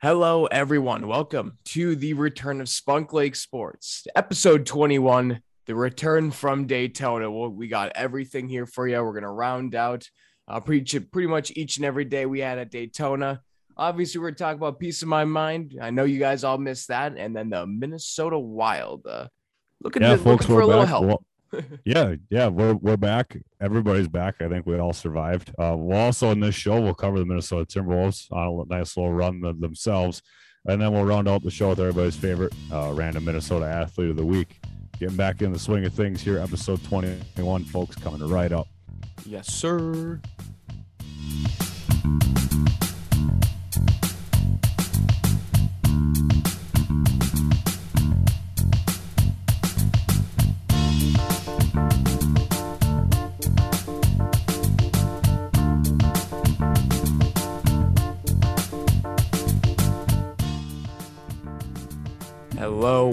Hello, everyone. Welcome to the return of Spunk Lake Sports, episode 21, the return from Daytona. Well, we got everything here for you. We're going to round out uh, pretty, pretty much each and every day we had at Daytona. Obviously, we're talking about piece of My Mind. I know you guys all missed that. And then the Minnesota Wild. Uh, looking, Yeah, to, folks, looking for a little back. help. Yeah, yeah, we're we're back. Everybody's back. I think we all survived. Uh, we'll also in this show we'll cover the Minnesota Timberwolves on a nice little run of themselves, and then we'll round out the show with everybody's favorite uh, random Minnesota athlete of the week. Getting back in the swing of things here, episode twenty-one, folks, coming right up. Yes, sir.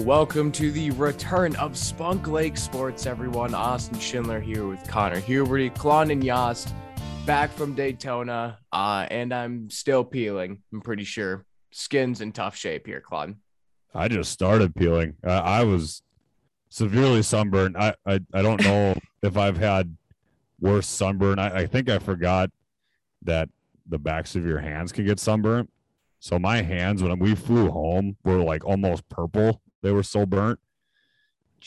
Welcome to the return of Spunk Lake Sports, everyone. Austin Schindler here with Connor Huberty, and Yost, back from Daytona, uh, and I'm still peeling. I'm pretty sure skin's in tough shape here, Klon. I just started peeling. Uh, I was severely sunburned. I, I I don't know if I've had worse sunburn. I, I think I forgot that the backs of your hands can get sunburnt. So my hands when we flew home were like almost purple. They were so burnt.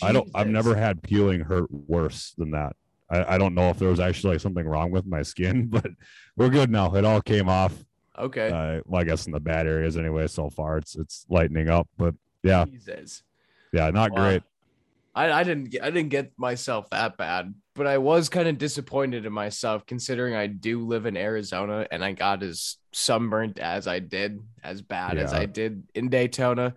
I don't. I've never had peeling hurt worse than that. I, I don't know if there was actually like something wrong with my skin, but we're good now. It all came off. Okay. Uh, well, I guess in the bad areas anyway. So far, it's it's lightening up. But yeah, Jesus. yeah, not Wow. great. I, I didn't get, I didn't get myself that bad, but I was kind of disappointed in myself considering I do live in Arizona and I got as sunburnt as I did, as bad as I did in Daytona.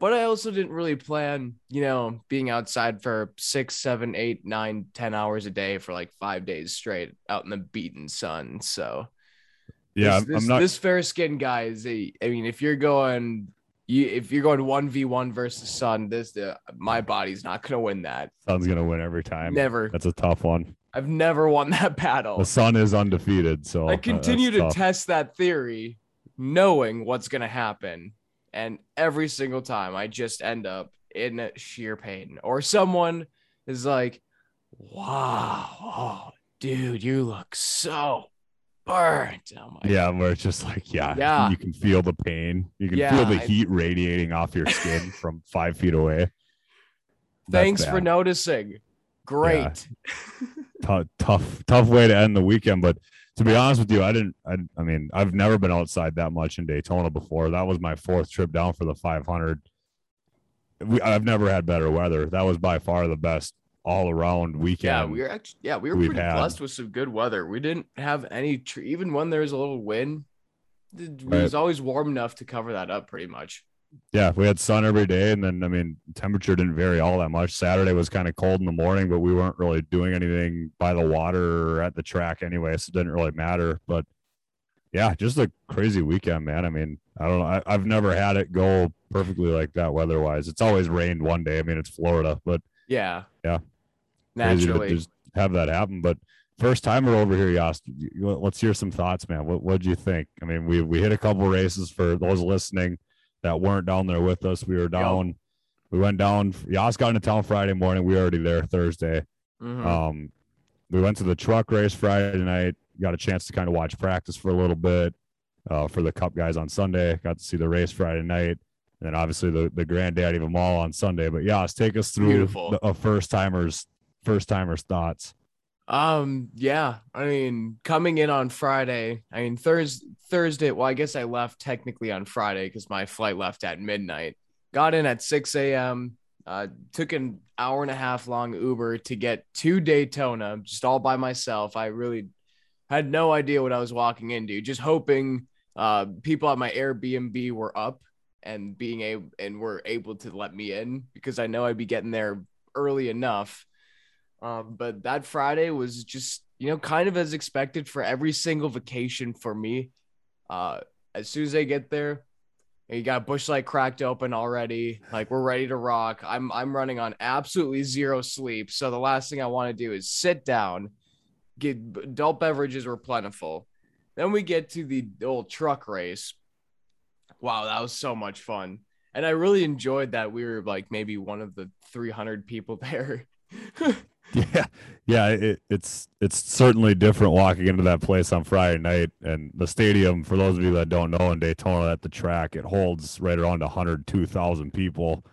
But I also didn't really plan, you know, being outside for six, seven, eight, nine, ten hours a day for like five days straight out in the beaten sun. So Yeah, this, this, I'm not. this fair skinned guy is a, I mean, if you're going you if you're going one v one versus sun, this the my body's not gonna win that. Sun's gonna win every time. Never. That's a tough one. I've never won that battle. The Sun is undefeated, so I uh, continue to tough. test that theory, knowing what's gonna happen, and every single time I just end up in sheer pain, or someone is like, "Wow, oh, dude, you look so burnt." Like, Yeah, where it's just like, yeah, Yeah. you can feel the pain. You can Yeah, feel the I- heat radiating off your skin from five feet away. That's Thanks for noticing. Great. tough, tough, tough way to end the weekend. But to be honest with you, I didn't. I, I mean, I've never been outside that much in Daytona before. That was my fourth trip down for the 500. We, I've never had better weather. That was by far the best all around weekend. Yeah, we were actually yeah, we were pretty had. blessed with some good weather. We didn't have any tr- even when there was a little wind. It Right. was always warm enough to cover that up pretty much. Yeah, we had sun every day, and then I mean, temperature didn't vary all that much. Saturday was kind of cold in the morning, but we weren't really doing anything by the water or at the track anyway, so it didn't really matter. But yeah, just a crazy weekend, man. I mean, I don't know. I, I've never had it go perfectly like that weather-wise. It's always rained one day. I mean, it's Florida, but Yeah. Yeah. Naturally. just have that happen. But first timer over here, Yost, let's hear some thoughts, man. What what'd you think? I mean, we we hit a couple races for those listening that weren't down there with us. We were down. We went down. Yost got into town Friday morning. We were already there Thursday. Mhm. Um, we went to the truck race Friday night. Got a chance to kind of watch practice for a little bit. Uh, for the Cup guys on Sunday, got to see the race Friday night, and then obviously the the granddaddy of them all on Sunday. But let's take us through Beautiful. the, a first timers first timers thoughts. Um, yeah. I mean, coming in on Friday, I mean Thursday Thursday, well, I guess I left technically on Friday because my flight left at midnight. Got in at 6 a.m. Uh, took an hour and a half long Uber to get to Daytona, just all by myself. I really had no idea what I was walking into, just hoping uh people at my Airbnb were up and being able and were able to let me in because I know I'd be getting there early enough. Um, but that Friday was just, you know, kind of as expected for every single vacation for me. Uh, as soon as I get there, you got Busch Light cracked open already. Like we're ready to rock. I'm I'm running on absolutely zero sleep. So the last thing I want to do is sit down. Get adult beverages were plentiful. Then we get to the old truck race. Wow, that was so much fun. And I really enjoyed that we were like maybe one of the 300 people there. Yeah, yeah, it, it's it's certainly different walking into that place on Friday night, and the stadium. For those of you that don't know, in Daytona at the track, it holds right around 102,000 people.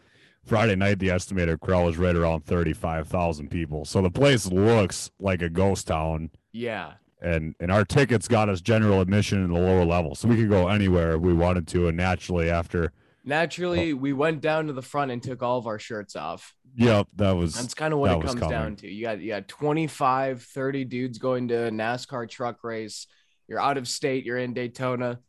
Friday night, the estimated crowd was right around 35,000 people. So the place looks like a ghost town. yeah. And and our tickets got us general admission in the lower level, so we could go anywhere we wanted to. And naturally, after Naturally, we went down to the front and took all of our shirts off. yep, that was That's kind of what it comes down to. You got you got 25, 30 dudes going to a NASCAR truck race. You're out of state, you're in Daytona.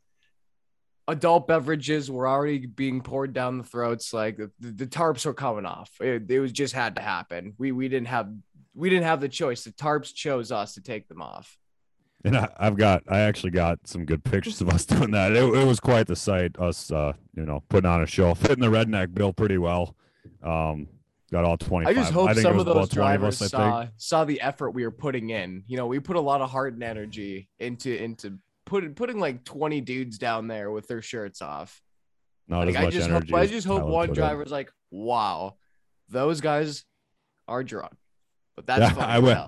Adult beverages were already being poured down the throats. Like the, the tarps were coming off. It, it was just had to happen. We we didn't have we didn't have the choice. The tarps chose us to take them off. And I, I've got, I actually got some good pictures of us doing that. It, it was quite the sight. Us, uh, you know, putting on a show, fitting the redneck bill pretty well. Um, got all twenty. I just hope it some of those about 20 of drivers us, saw saw the effort we were putting in. You know, we put a lot of heart and energy into into putting putting like 20 dudes down there with their shirts off. Not Like, as I much just energy. hope I just hope one in. driver's like, wow, those guys are drunk. But that's Yeah, fine. I went-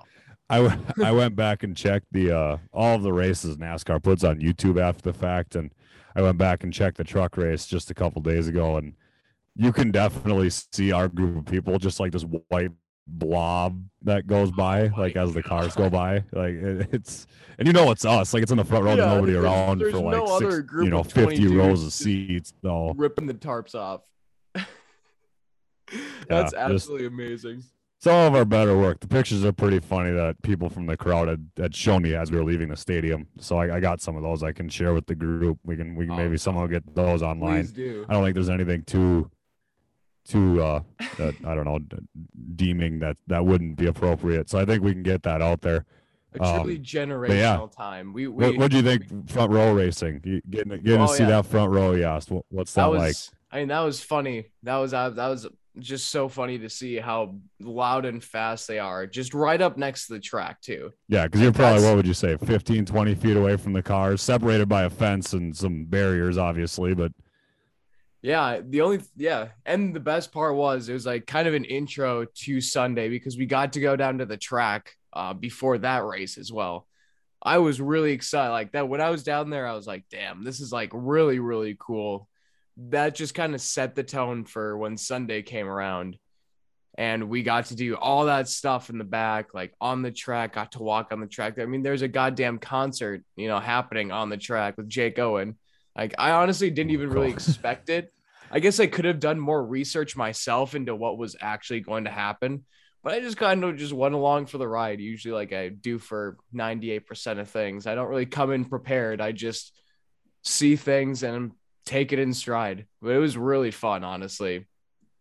I went, I went back and checked the uh all of the races NASCAR puts on YouTube after the fact, and I went back and checked the truck race just a couple days ago, and you can definitely see our group of people just like this white blob that goes by, Oh like as the cars go by, like it, it's and you know it's us, like it's in the front row, Yeah, nobody there's- around there's for like no six, you know fifty rows of just seats. So ripping the tarps off. that's Yeah, just- absolutely amazing. Some of our better work. The pictures are pretty funny that people from the crowd had, had shown me as we were leaving the stadium. So I, I got some of those I can share with the group. We can we can Oh, maybe somehow get those online. Do. I don't think there's anything too too uh that, I don't know deeming that that wouldn't be appropriate. So I think we can get that out there. A um, truly generational time. We we What do you think front row racing? You getting getting Oh, to see yeah. that front row? What, what's that, that was like? I mean that was funny. That was uh, that was just so funny to see how loud and fast they are. Just right up next to the track too. Yeah, because you're probably what would you say, 15, 20 feet away from the cars, separated by a fence and some barriers, obviously, but Yeah, the only yeah, and the best part was it was like kind of an intro to Sunday because we got to go down to the track uh, before that race as well. I was really excited like that when I was down there. I was like, "Damn, this is like really really cool." That just kind of set the tone for when Sunday came around, and we got to do all that stuff in the back, like on the track. Got to walk on the track. I mean, there's a goddamn concert, you know, happening on the track with Jake Owen. Like, I honestly didn't even really expect it. I guess I could have done more research myself into what was actually going to happen, but I just kind of just went along for the ride. Usually, like I do for 98% of things, I don't really come in prepared. I just see things and take it in stride. But it was really fun, honestly.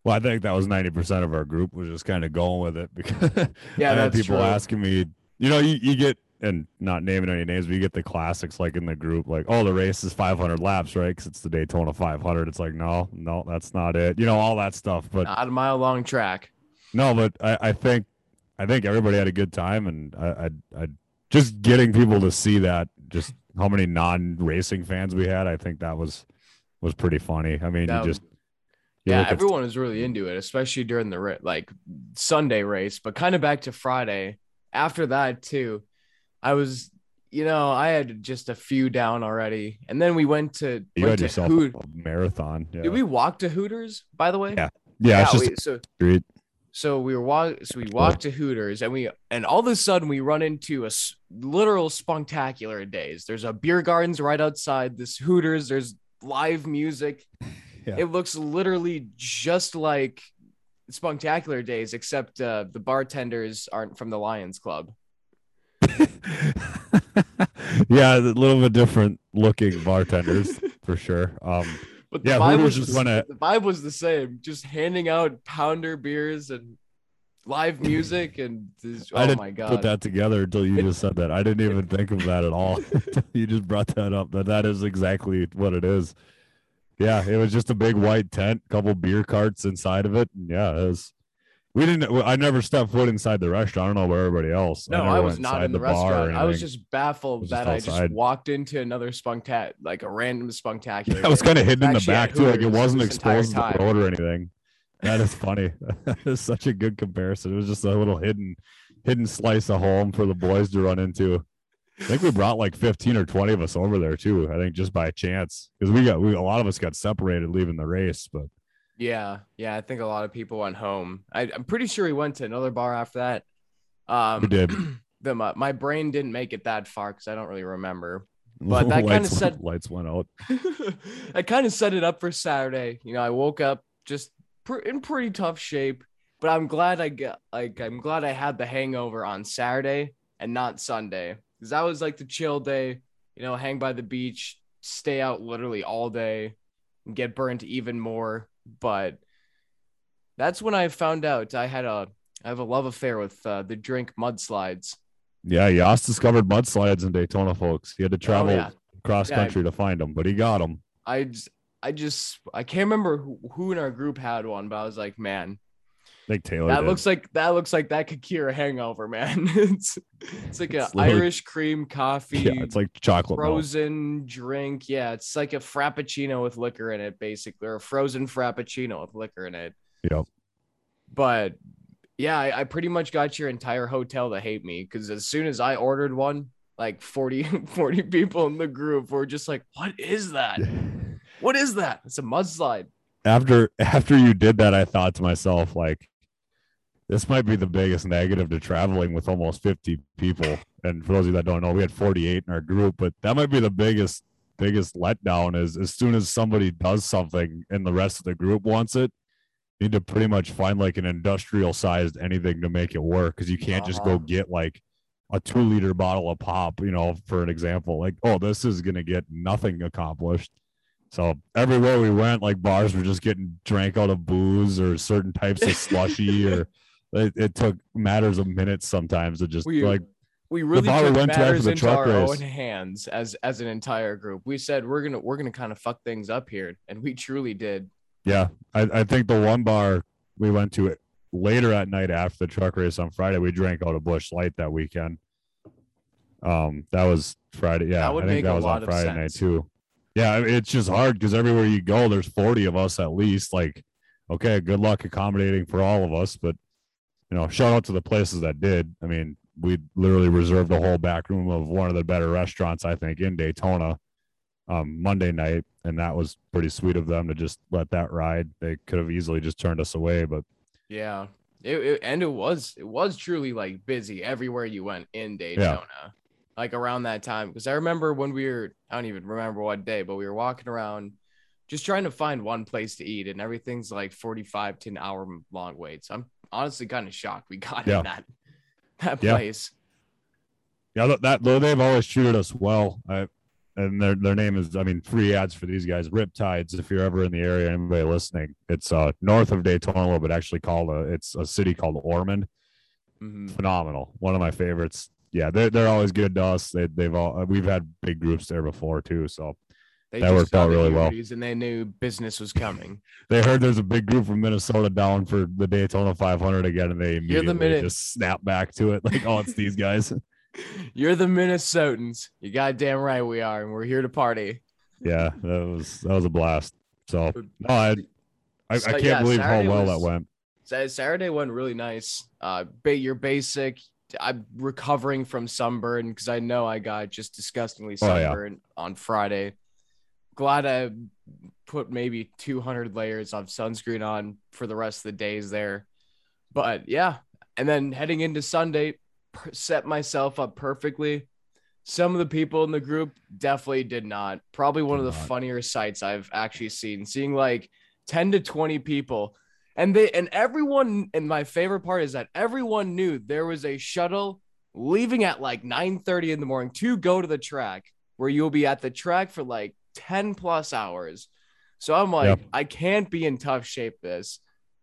well, I think that was 90% of our group was just kind of going with it because Yeah, I that's people true. asking me, you know, you, you get, and not naming any names, but you get the classics like in the group, like, oh, the race is 500 laps, right? Because it's the Daytona 500. It's like, no, no, that's not it. You know, all that stuff. But Not a mile long track. No, but I, I think I think everybody had a good time, and I, I, I just getting people to see that, just how many non-racing fans we had. I think that was was pretty funny. I mean, That- you just you yeah, at- everyone was really into it, especially during the like Sunday race. But kind of back to Friday. After that too, I was, you know, I had just a few down already, and then we went to you went had to yourself Hoot- a marathon. Yeah, Did we walk to Hooters? By the way, Yeah. yeah, it's just we- so street. so we were walk so we walked to Hooters and we and all of a sudden we run into a s- literal Spunktacular Days. There's a beer gardens right outside this Hooters. There's live music. Yeah. It looks literally just like Spunktacular Days, except uh, the bartenders aren't from the Lions Club. yeah, a little bit different looking bartenders for sure. Um, But the Yeah, vibe was just the, wanna- the vibe was the same, just handing out pounder beers and live music and this, I oh didn't my put that together until you just said that. I didn't even think of that at all. you just brought that up. That that is exactly what it is. Yeah, it was just a big white tent, couple beer carts inside of it. And yeah, it was. We didn't. I never stepped foot inside the restaurant. I don't know where everybody else. No, never I, was not in the, or restaurant. I was just baffled was that just I just walked into another spuntac, like a random Spunktacular. I was kind of hidden in the back too. Like it wasn't exposed to the road or anything. That is funny. that is such a good comparison. It was just a little hidden, hidden slice of home for the boys to run into. I think we brought like 15 or 20 of us over there too. I think just by chance because we got we a lot of us got separated leaving the race, but Yeah, yeah. I think a lot of people went home. I, I'm pretty sure we went to another bar after that. Um, we did. the my, my brain didn't make it that far because I don't really remember. But that kinda Lights went- lights went out. I kind of set it up for Saturday. You know, I woke up just in pretty tough shape, but I'm glad I got like I'm glad I had the hangover on Saturday and not Sunday because that was like the chill day. You know, hang by the beach, stay out literally all day, and get burnt even more. But that's when I found out I had a I have a love affair with uh, the drink mudslides. Yeah, Yost discovered mudslides in Daytona, folks. He had to travel Oh, yeah. cross Yeah. country to find them, but he got them. I just, I just I can't remember who, who in our group had one, but I was like, man, think Taylor. that did. looks like that looks like that could cure a hangover, man. it's it's like It's an Irish cream coffee, yeah, it's like chocolate milk. frozen drink. Yeah, it's like a frappuccino with liquor in it, basically, or a frozen frappuccino with liquor in it. Yep. But yeah, I, I pretty much got your entire hotel to hate me because as soon as I ordered one, like 40, 40 people in the group were just like, "What is that? What is that? It's a mudslide." after after you did that, I thought to myself, like, this might be the biggest negative to traveling with almost 50 people. And for those of you that don't know, we had 48 in our group, but that might be the biggest biggest letdown is as soon as somebody does something and the rest of the group wants it, you need to pretty much find like an industrial sized anything to make it work because you can't just go Uh-huh. get like a two liter bottle of pop, you know, for an example. Like, oh, this is gonna get nothing accomplished. So everywhere we went, like bars were just getting drank out of booze or certain types of slushy, or it, it took matters of minutes sometimes to just We- like we really bar we took went to matters the into truck our race. own hands as as an entire group. We said we're gonna we're gonna kind of fuck things up here, and we truly did. Yeah, I, I think the one bar we went to it later at night after the truck race on Friday, we drank out of Busch Light that weekend. Um, that was Friday. Yeah, I think that was on Friday night too. Yeah, it's just hard because everywhere you go, there's 40 of us at least. Like, okay, good luck accommodating for all of us, but you know, shout out to the places that did. I mean, we literally reserved a whole back room of one of the better restaurants, I think, in Daytona um, Monday night, and that was pretty sweet of them to just let that ride. They could have easily just turned us away, but Yeah, it, it- and it was it was truly like busy everywhere you went in Daytona, like around that time. Because I remember when we were I don't even remember what day, but we were walking around just trying to find one place to eat, and everything's like forty five to an hour long waits. I'm honestly kind of shocked we got Yeah. in that that Yeah. place. yeah, that, that they've always treated us well. I, and their their name is, I mean, free ads for these guys. Riptides. If you're ever in the area, anybody listening, it's uh north of Daytona, but actually called a. It's a city called Ormond. Mhm. phenomenal. One of my favorites. Yeah, they're they're always good to us. They they've all we've had big groups there before too. So They That worked out really well. And they knew business was coming. they heard there's a big group from Minnesota down for the Daytona 500 again, and they immediately the just snap back to it like, oh, it's these guys. You're the Minnesotans. You goddamn right we are, and we're here to party. yeah, that was that was a blast. So no, I I, I can't yeah, believe Saturday how well was- that went. Sa- Saturday went really nice. Uh, you're basic. I'm recovering from sunburn because I know I got just disgustingly Oh, yeah. sunburned on Friday. Glad I put maybe 200 layers of sunscreen on for the rest of the days there. But yeah, and then heading into Sunday, set myself up perfectly. Some of the people in the group definitely did not. Probably one Did of the not. funnier sights I've actually seen. Seeing like 10 to 20 people and they and everyone and my favorite part is that everyone knew there was a shuttle leaving at like 9 30 in the morning to go to the track where you'll be at the track for like 10 plus hours so i'm like Yep. i can't be in tough shape this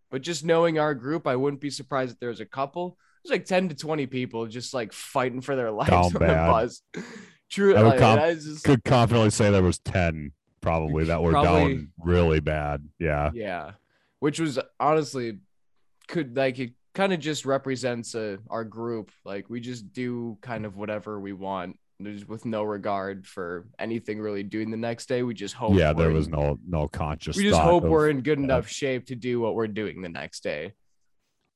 but just knowing our group i wouldn't be surprised if there was a couple there's like 10 to 20 people just like fighting for their lives Down on the bus true I like, that is just- Could confidently say there was 10 probably that were Probably- down really bad. Yeah. Yeah, which was honestly could like it kind of just represents uh, our group. Like we just do kind of whatever we want. There's with no regard for anything really doing the next day. We just hope. yeah, there was in- no no conscious. We just hope of- we're in good yeah. enough shape to do what we're doing the next day.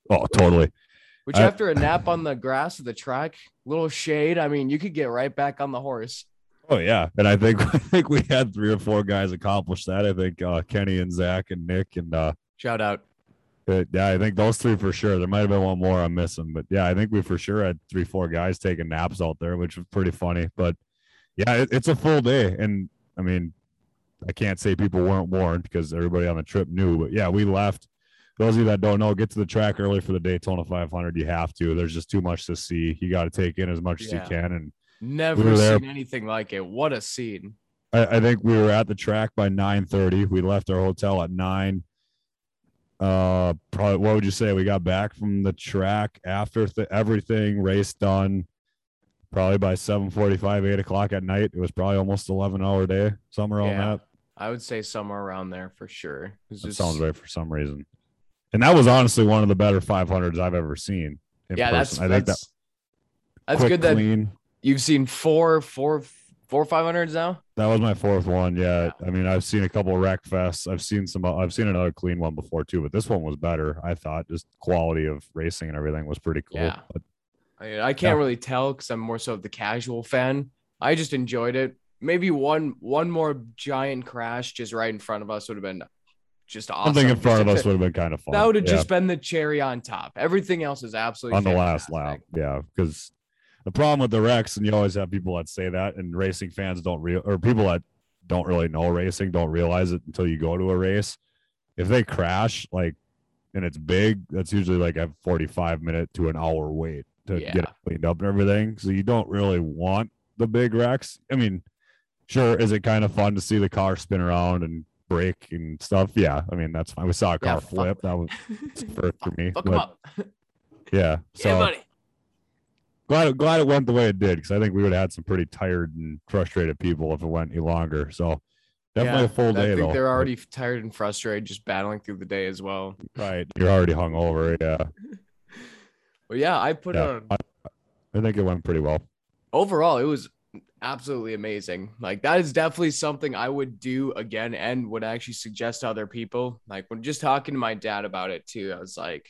Oh, totally. Which I- after a nap on the grass of the track, little shade. I mean, you could get right back on the horse. Oh yeah, and I think I think we had three or four guys accomplish that. I think uh, Kenny and Zach and Nick and uh, Shout out. uh, yeah, I think those three for sure. There might have been one more I'm missing, but yeah, I think we for sure had three, four guys taking naps out there, which was pretty funny. But yeah, it, it's a full day, and I mean, I can't say people weren't warned because everybody on the trip knew. But yeah, we left. Those of you that don't know, get to the track early for the Daytona 500. You have to. There's just too much to see. You got to take in as much as you can, and Never there- seen anything like it. What a scene. I, I think we were at the track by nine thirty. We left our hotel at nine. Uh, probably. What would you say? We got back from the track after th- everything race done. Probably by seven forty-five, eight o'clock at night. It was probably almost eleven hour day, somewhere Yeah. that. I would say somewhere around there for sure. It just- sounds right for some reason. And that was honestly one of the better five hundreds I've ever seen. In Yeah, that's. I think that's, that that's quick, good that clean. you've seen four, four, four five hundreds now. That was my fourth one. Yeah. I mean, I've seen a couple of wreck fests. I've seen some, uh, I've seen another clean one before too, but this one was better. I thought just quality of racing and everything was pretty cool. Yeah. But I, mean, I can't Yeah. really tell because I'm more so the casual fan. I just enjoyed it. Maybe one one more giant crash just right in front of us would have been just awesome. something in front of us would have been kind of fun. That would have Yeah, just been the cherry on top. Everything else is absolutely on the last lap. Yeah. Because the problem with the wrecks, and you always have people that say that, and racing fans don't real or people that don't really know racing don't realize it until you go to a race. If they crash, like, and it's big, that's usually like a 45 minute to an hour wait to Yeah. get it cleaned up and everything. So you don't really want the big wrecks. I mean, sure, is it kind of fun to see the car spin around and break and stuff? Yeah. I mean, that's fine. We saw a Yeah, car fuck- flip. That was first for me. Fuck but up. yeah. So yeah, buddy. Glad glad it went the way it did because I think we would have had some pretty tired and frustrated people if it went any longer. So definitely Yeah, a full day. I think though. they're already tired and frustrated just battling through the day as well. right. You're already hung over. Yeah, But yeah, I put yeah. on I, I think it went pretty well. overall, it was absolutely amazing. Like that is definitely something I would do again and would actually suggest to other people. Like when just talking to my dad about it too, I was like,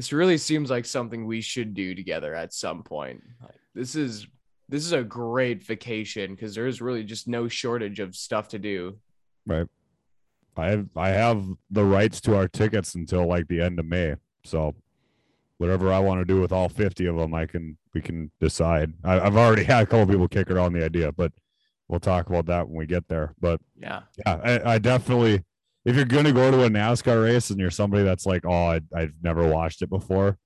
this really seems like something we should do together at some point. Like this is this is a great vacation because there's really just no shortage of stuff to do. Right. I have I have the rights to our tickets until like the end of May. So whatever I want to do with all 50 of them, I can we can decide. I, I've already had a couple people kick around the idea, but we'll talk about that when we get there. But Yeah. yeah, I, I definitely. If you're gonna go to a NASCAR race and you're somebody that's like, oh, I, I've never watched it before,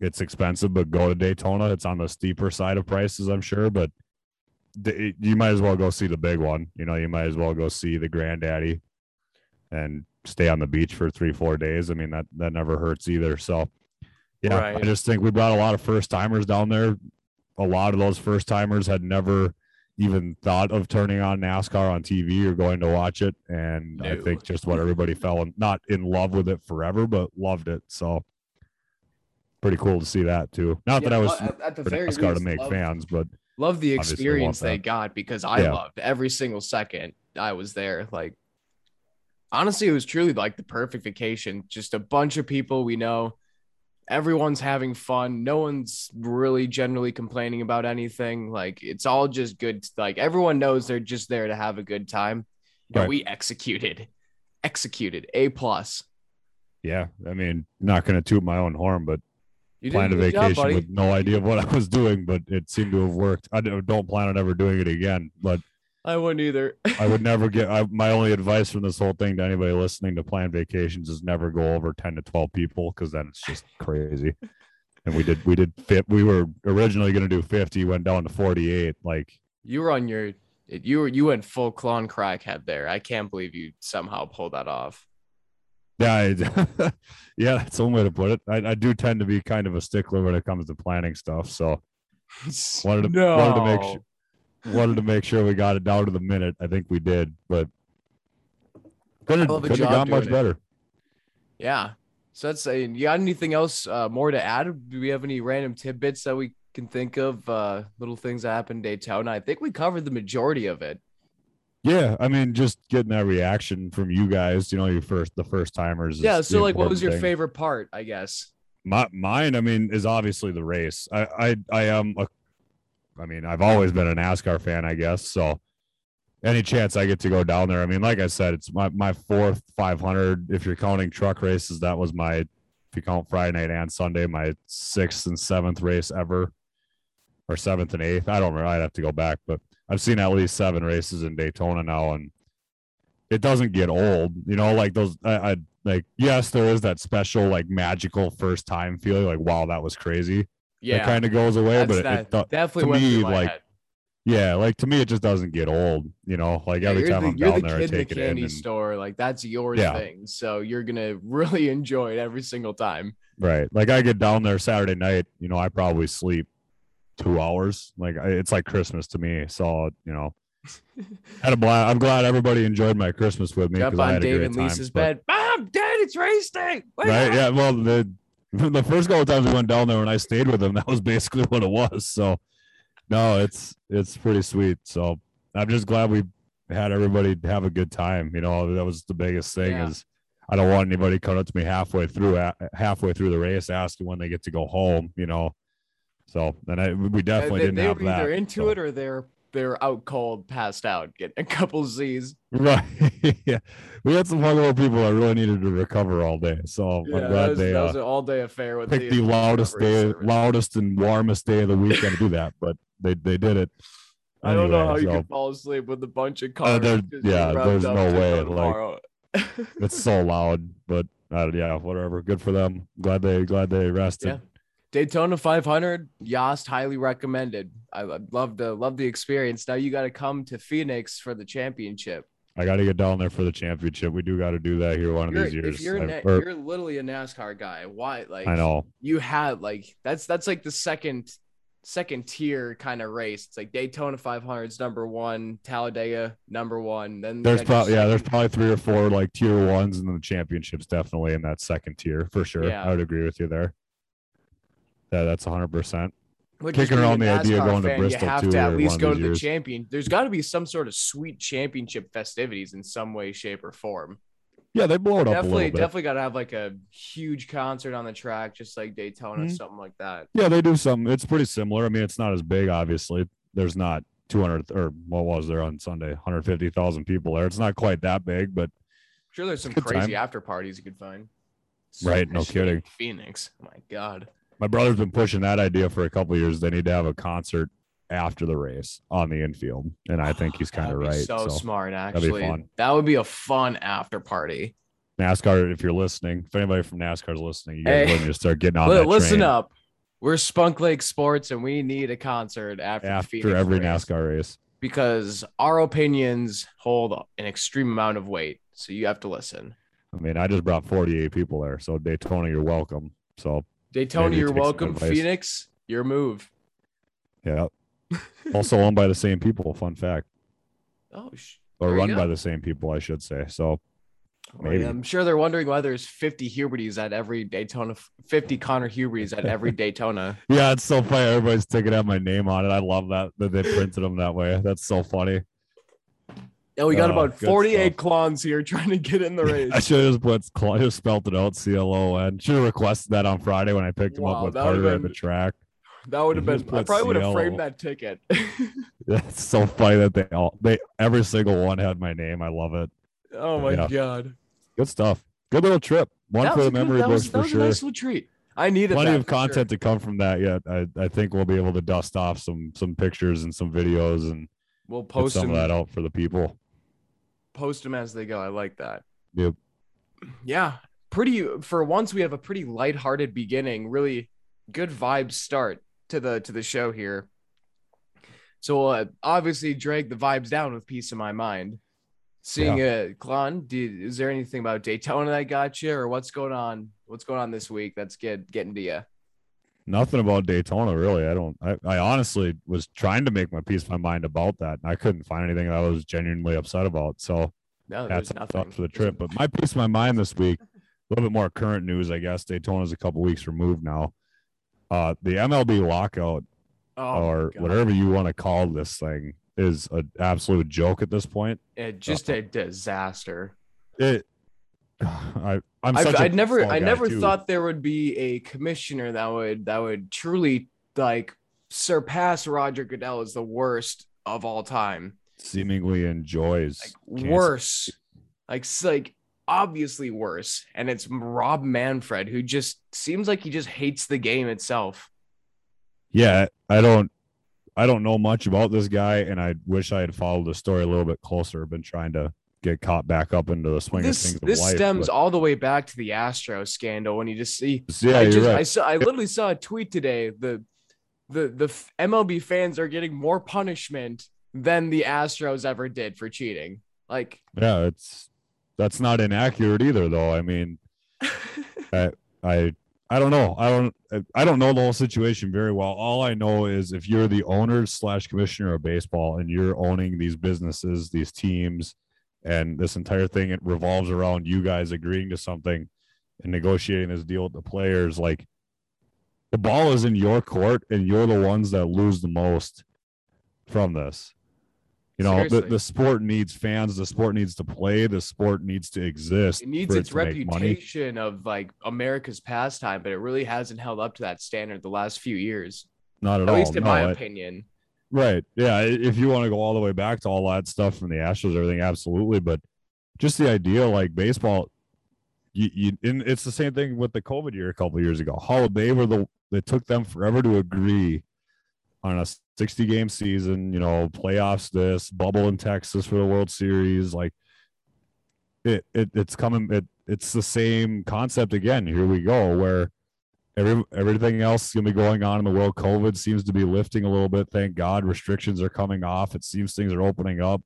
it's expensive, but go to Daytona. It's on the steeper side of prices, I'm sure, but you might as well go see the big one. You know, you might as well go see the granddaddy and stay on the beach for three, four days. I mean, that that never hurts either. So, yeah, I just think we brought a lot of first timers down there. A lot of those first timers had never even thought of turning on NASCAR on TV or going to watch it. And I think just what everybody fell in, not in love with it forever, but loved it. So pretty cool to see that too. Not that I was at, at the very NASCAR to make fans, but love the experience they got because I Yeah. loved every single second I was there. Like, honestly, it was truly like the perfect vacation. Just a bunch of people we know. Everyone's having fun. No one's really generally complaining about anything. Like, it's all just good. Like, everyone knows they're just there to have a good time. And Right. we executed, executed A plus. yeah, I mean, not going to toot my own horn, but You planned a good job, vacation with no idea of what I was doing, but it seemed to have worked. I don't don't plan on ever doing it again, but I wouldn't either. I would never get. I, my only advice from this whole thing to anybody listening to plan vacations is never go over ten to twelve people because then it's just crazy. And we did we did fit. We were originally going to do fifty, went down to forty eight. Like You were on your. You were you went full clone crackhead there. I can't believe you somehow pulled that off. yeah, I, yeah, that's one way to put it. I, I do tend to be kind of a stickler when it comes to planning stuff. So wanted to no. wanted to make sure wanted to make sure we got it down to the minute. I think we did, but couldn't Hell a couldn't have gone much it. better. Yeah. So that's saying you got anything else uh, more to add? Do we have any random tidbits that we can think of? Uh, little things that happened in Daytona. I think we covered the majority of it. Yeah, I mean, just getting that reaction from you guys, you know, your first the first timers. Yeah. So like, what was your thing. favorite part? I guess. My mine, I mean, is obviously the race. I I I am a, I mean, I've always been a NASCAR fan, I guess. So any chance I get to go down there, I mean, like I said, it's my my fourth 500. If you're counting truck races, that was my, if you count Friday night and Sunday, my sixth and seventh race ever, or seventh and eighth. I don't remember. I'd have to go back, but I've seen at least seven races in Daytona now, and it doesn't get old. You know, like those. I, I like yes, there is that special like magical first time feeling, like wow, that was crazy. Yeah. That kind of goes away, that's but it, that, it do- definitely to me, like, head. yeah, like to me, it just doesn't get old. You know, like Yeah, every time the, I'm down the there, I in the take it in. And, store. Like that's your Yeah. thing. So you're gonna really enjoy it every single time. right, like I get down there Saturday night. You know, I probably sleep two hours. Like it's like Christmas to me. So you know, had a blast. I'm glad everybody enjoyed my Christmas with me Jump because I on had a great and time. Lisa's but- bed. Mom, Dad, it's race day. Wake right? up." Yeah. Well, the the first couple of times we went down there and I stayed with them, that was basically what it was. So no, it's it's pretty sweet. So I'm just glad we had everybody have a good time. You know, that was the biggest thing Yeah. is I don't want anybody coming up to me halfway through halfway through the race asking when they get to go home. You know. So and I we Uh, definitely they, didn't they have that. either into so. it or they're they're out cold, passed out, getting a couple Z's. Right. yeah. We had some hungover people that really needed to recover all day. So Yeah, I'm glad was, they that uh, was an all day affair with picked the loudest day, loudest and warmest day of the week to do that, but they they did it. I don't know Anyway, how you can fall asleep with a bunch of Uh, cars. just yeah, there's no way, like- It's so loud, but uh, yeah, whatever. Good for them. Glad they glad they rested. Yeah. Daytona 500, Yost highly recommended. I love the love the experience. Now you got to come to Phoenix for the championship. I got to get down there for the championship. We do got to do that here one of You're, these years. you're, na- or- you're literally a NASCAR guy, why? Like I know. you had like that's that's like the second second tier kind of race. It's like Daytona 500 is number one, Talladega number one. Then There's you got your probably yeah, there's probably three or four like tier ones, and then the championships definitely in that second tier for sure. Yeah. I would agree with you there. Yeah, that's 100. percent Which kicking around the idea of going to fan, Bristol, you have too, to at least go to the years. champion. There's got to be some sort of sweet championship festivities in some way, shape, or form. Yeah, they blow it up definitely, little bit. definitely got to have like a huge concert on the track, just like Daytona, Mhm. something like that. Yeah, they do some. It's pretty similar. I mean, it's not as big, obviously. There's not 200 or what was there on Sunday? 150,000 people there. It's not quite that big, but sure, there's some crazy time. after parties you could find. Right, no kidding. Phoenix, oh my God. My brother's been pushing that idea for a couple of years. They need to have a concert after the race on the infield, and I think he's kind of right. So, So, smart, be actually. fun. That would be a fun after party. NASCAR, if you're listening, if anybody from NASCAR is listening, you guys Hey. need to start getting on that listen train up. We're Spunk Lake Sports, and we need a concert after, after every race NASCAR race. because our opinions hold an extreme amount of weight. So you have to listen. I mean, I just brought 48 people there, so Daytona, you're welcome. So Daytona, Maybe you're welcome. Phoenix, your move. yeah, also owned by the same people. Fun fact. Oh, sh- or run by the same people, I should say. So oh, Maybe. I'm sure they're wondering why there's 50 Hubertys at every Daytona, 50 Connor Hubertys at every Daytona. yeah, it's so funny. Everybody's taking out my name on it. I love that that they printed them that way. That's so funny. And we got Oh, about 48 stuff. clowns here trying to get in the race. I should have just put Cl- just spelled it out C L O N. Should have requested that on Friday when I picked him Wow, up with Carter at the track. That would have been. I probably would have framed that ticket. That's so funny that they all they every single one had my name. I love it. oh my Yeah. god! Good stuff. Good little trip. One for the good- memory was, books that for was sure. nice little treat. I needed Plenty of for sure. content to come from that yet. I, I think we'll be able to dust off some some pictures and some videos and We'll post some of that out for the people. Post them as they go. I like that. Yep. Yeah, pretty. For once, we have a pretty lighthearted beginning. Really good vibe start to the to the show here. So uh, obviously drag the vibes down with piece of my mind. Seeing uh Klon, did, is there anything about Daytona that got you, or what's going on? What's going on this week that's get getting to you? Nothing about Daytona really. I don't. I, I honestly was trying to make my piece of my mind about that, and I couldn't find anything that I was genuinely upset about. So No, that's nothing for the trip. But my piece of my mind this week a little bit more current news, I guess. Daytona's a couple weeks removed now. Uh, the MLB lockout, Oh, or whatever you want to call this thing, is an absolute joke at this point. It, just a disaster. It, I, I'm I've, such I'd never, I never too. thought there would be a commissioner that would that would truly like surpass Roger Goodell as the worst of all time. seemingly enjoys Like worse, like like obviously worse. And it's Rob Manfred who just seems like he just hates the game itself. Yeah, I don't I don't know much about this guy and I wish I had followed the story a little bit closer. Been trying to get caught back up into the swing of This things of this life, stems but- all the way back to the Astro scandal when you just see yeah, I you're just right. I saw I literally saw a tweet today. The the the MLB fans are getting more punishment than the Astros ever did for cheating. Like yeah, it's that's not inaccurate either though. I mean, I I I don't know. I don't I don't know the whole situation very well. All I know is if you're the owner slash commissioner of baseball and you're owning these businesses, these teams, and this entire thing it revolves around you guys agreeing to something and negotiating this deal with the players, like the ball is in your court and you're the ones that lose the most from this. You know, the, the sport needs fans, the sport needs to play, the sport needs to exist. it needs its reputation of like America's pastime, but it really hasn't held up to that standard the last few years. Not at, At all. least in No, my opinion. Right. Yeah. If you want to go all the way back to all that stuff from the Astros, everything, absolutely. But just the idea, like baseball, you, you it's the same thing with the COVID year a couple years ago. How they were the it took them forever to agree on a 60 game season, you know, playoffs, this bubble in Texas for the World Series. Like it, it it's coming, it, it's the same concept again. Here we go, where every everything else is gonna be going on in the world. COVID seems to be lifting a little bit. Thank God, restrictions are coming off. It seems things are opening up,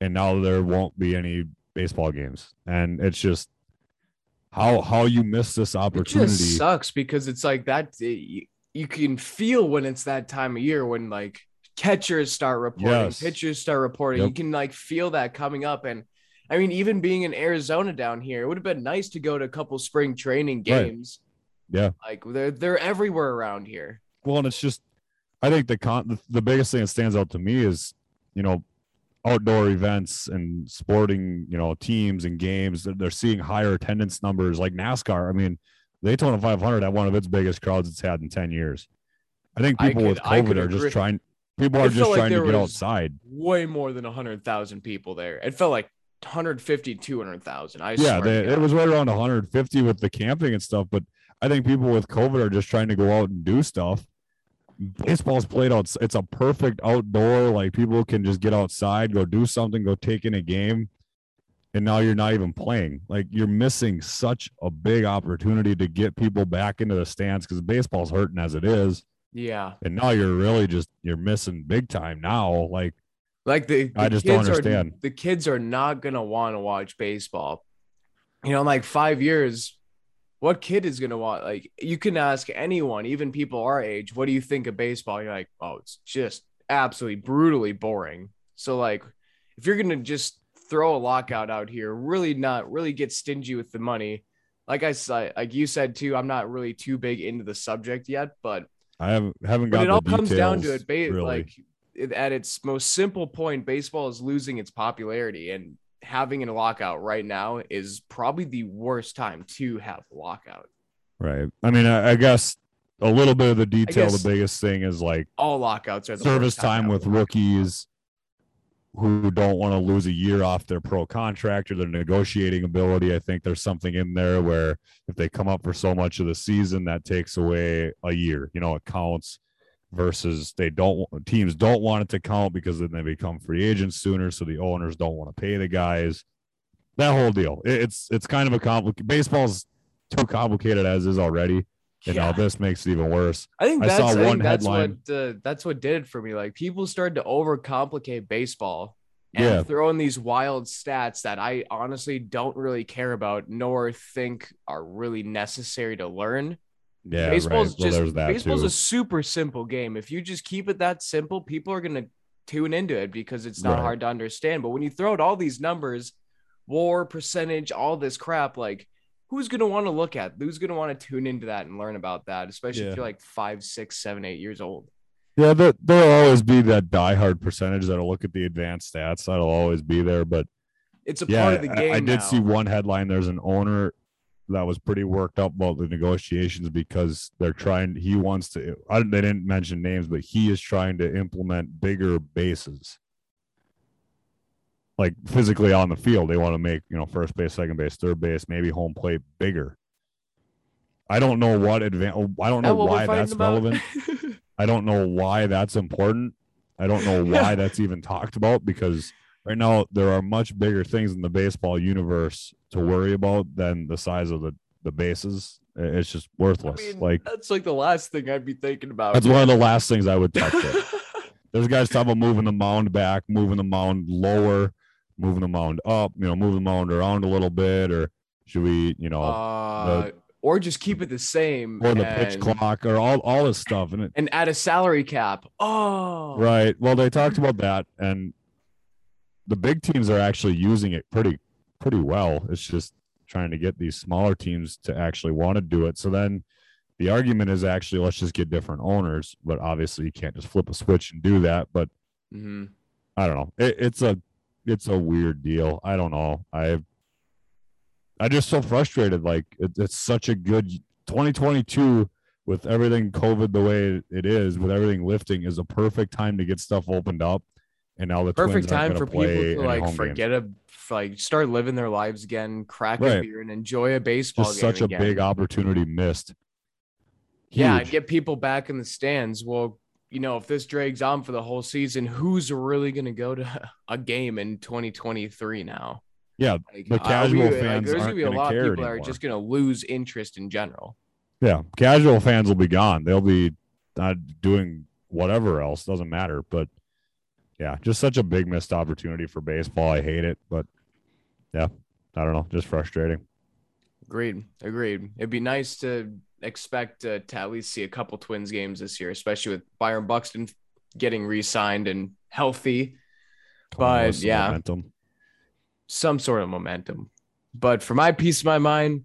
and now there won't be any baseball games. And it's just how how you miss this It opportunity. just sucks because it's like that. You, you can feel when it's that time of year when like catchers start reporting, Yes. pitchers start reporting. You can like feel that coming up. And I mean, even being in Arizona down here, it would have been nice to go to a couple spring training Right. Yeah. Like they're they're everywhere around here. Well, and it's just, I think the con the, biggest thing that stands out to me is, you know, outdoor events and sporting, you know, teams and games. They're, they're seeing higher attendance numbers like NASCAR. I mean, Daytona 500 had one of its biggest crowds it's had in 10 years. I think people with could- I COVID are agree. just trying. People are just like trying to get outside. Way more than 100,000 people there. It felt like 150, 200,000. I Yeah, they, it was right around 150 with the camping and stuff. But I think people with COVID are just trying to go out and do stuff. Baseball's played out. It's a perfect outdoor. Like people can just get outside, go do something, go take in a game, and now you're not even playing. Like you're missing such a big opportunity to get people back into the stands because baseball's hurting as it is, yeah. and now you're really just you're missing big time now. Like Like the, the I just don't kids are- understand. the kids are not gonna want to watch baseball. You know, in like five years, what kid is gonna want? Like, you can ask anyone, even people our age, what do you think of baseball? You're like, oh, it's just absolutely brutally boring. So, like, if you're gonna just throw a lockout out here, really not really get stingy with the money. Like I said, like you said too, I'm not really too big into the subject yet, but I haven't haven't got it all comes down to it. Ba- really. Like at its most simple point, baseball is losing its popularity, and having a lockout right now is probably the worst time to have a lockout. Right. I mean, I, I guess a little bit of the detail. the biggest thing is like All lockouts are the service worst time with have a lockout. rookies who don't want to lose a year off their pro contract or their negotiating ability. I think there's something in there where if they come up for so much of the season, that takes away a year. You know, it counts versus they don't teams don't want it to count because then they become free agents sooner. So the owners don't want to pay the guys. That whole deal. It's it's kind of a complicated baseball's too complicated as is already. And now this makes it even worse. I think I that's saw I one that's headline- what uh, that's what did it for me. Like people started to overcomplicate baseball and Yeah. throw in these wild stats that I honestly don't really care about nor think are really necessary to learn. Yeah, baseball's right. Well, just that baseball's too. a super simple game. If you just keep it that simple, people are gonna tune into it because it's not Right. hard to understand. But when you throw out all these numbers, war percentage, all this crap, like who's gonna want to look at? Who's gonna want to tune into that and learn about that, especially Yeah. if you're like five, six, seven, eight years old. Yeah, there, there'll always be that diehard percentage that'll look at the advanced stats. That'll always be there. But It's a yeah, part of the I- game. I, did now. see one headline. There's an owner that was pretty worked up about the negotiations because they're trying. He wants to. I, they didn't mention names, but he is trying to implement bigger bases, like physically on the field. They want to make you know first base, second base, third base, maybe home plate bigger. I don't know what advan I don't know why that's relevant. I don't know why that's important. I don't know why that's even talked about because right now there are much bigger things in the baseball universe to worry about than the size of the the bases. It's just I worthless. mean, like that's like the last thing I'd be thinking about. that's one of the last things I would touch. It. There's guys talking about moving the mound back, moving the mound lower, moving the mound up. You know, moving the mound around a little bit, or should we, you know, uh, or just keep it the same. or the pitch clock, or all all this stuff, and it and add a salary cap. Oh, Right. Well, they talked about that, and the big teams are actually using it pretty pretty well. It's just trying to get these smaller teams to actually want to do it. So then the argument is actually let's just get different owners, but obviously you can't just flip a switch and do that. But hmm I don't know. It, it's a it's a weird deal. I don't know. I I just so frustrated. Like it, it's such a good 2022 with everything COVID the way it is, with everything lifting, is a perfect time to get stuff opened up. And now the perfect time for people to like home games. forget a like start living their lives again, crack a beer, and enjoy a baseball Just game such a again. big opportunity missed. Yeah, get people back in the stands. Well, you know, if this drags on for the whole season, who's really going to go to a game in 2023 now? Yeah, Like, The casual like, fans there's aren't be a lot of people that are just going to lose interest in general. yeah. Casual fans will be gone. They'll be not doing whatever else. Doesn't matter. But yeah, just such a big missed opportunity for baseball. I hate it, but yeah, I don't know. Just frustrating. Agreed. Agreed. It'd be nice to expect uh, to at least see a couple Twins games this year, especially with Byron Buxton getting re-signed and healthy. But, yeah. momentum. some sort of momentum. But for my peace of my mind,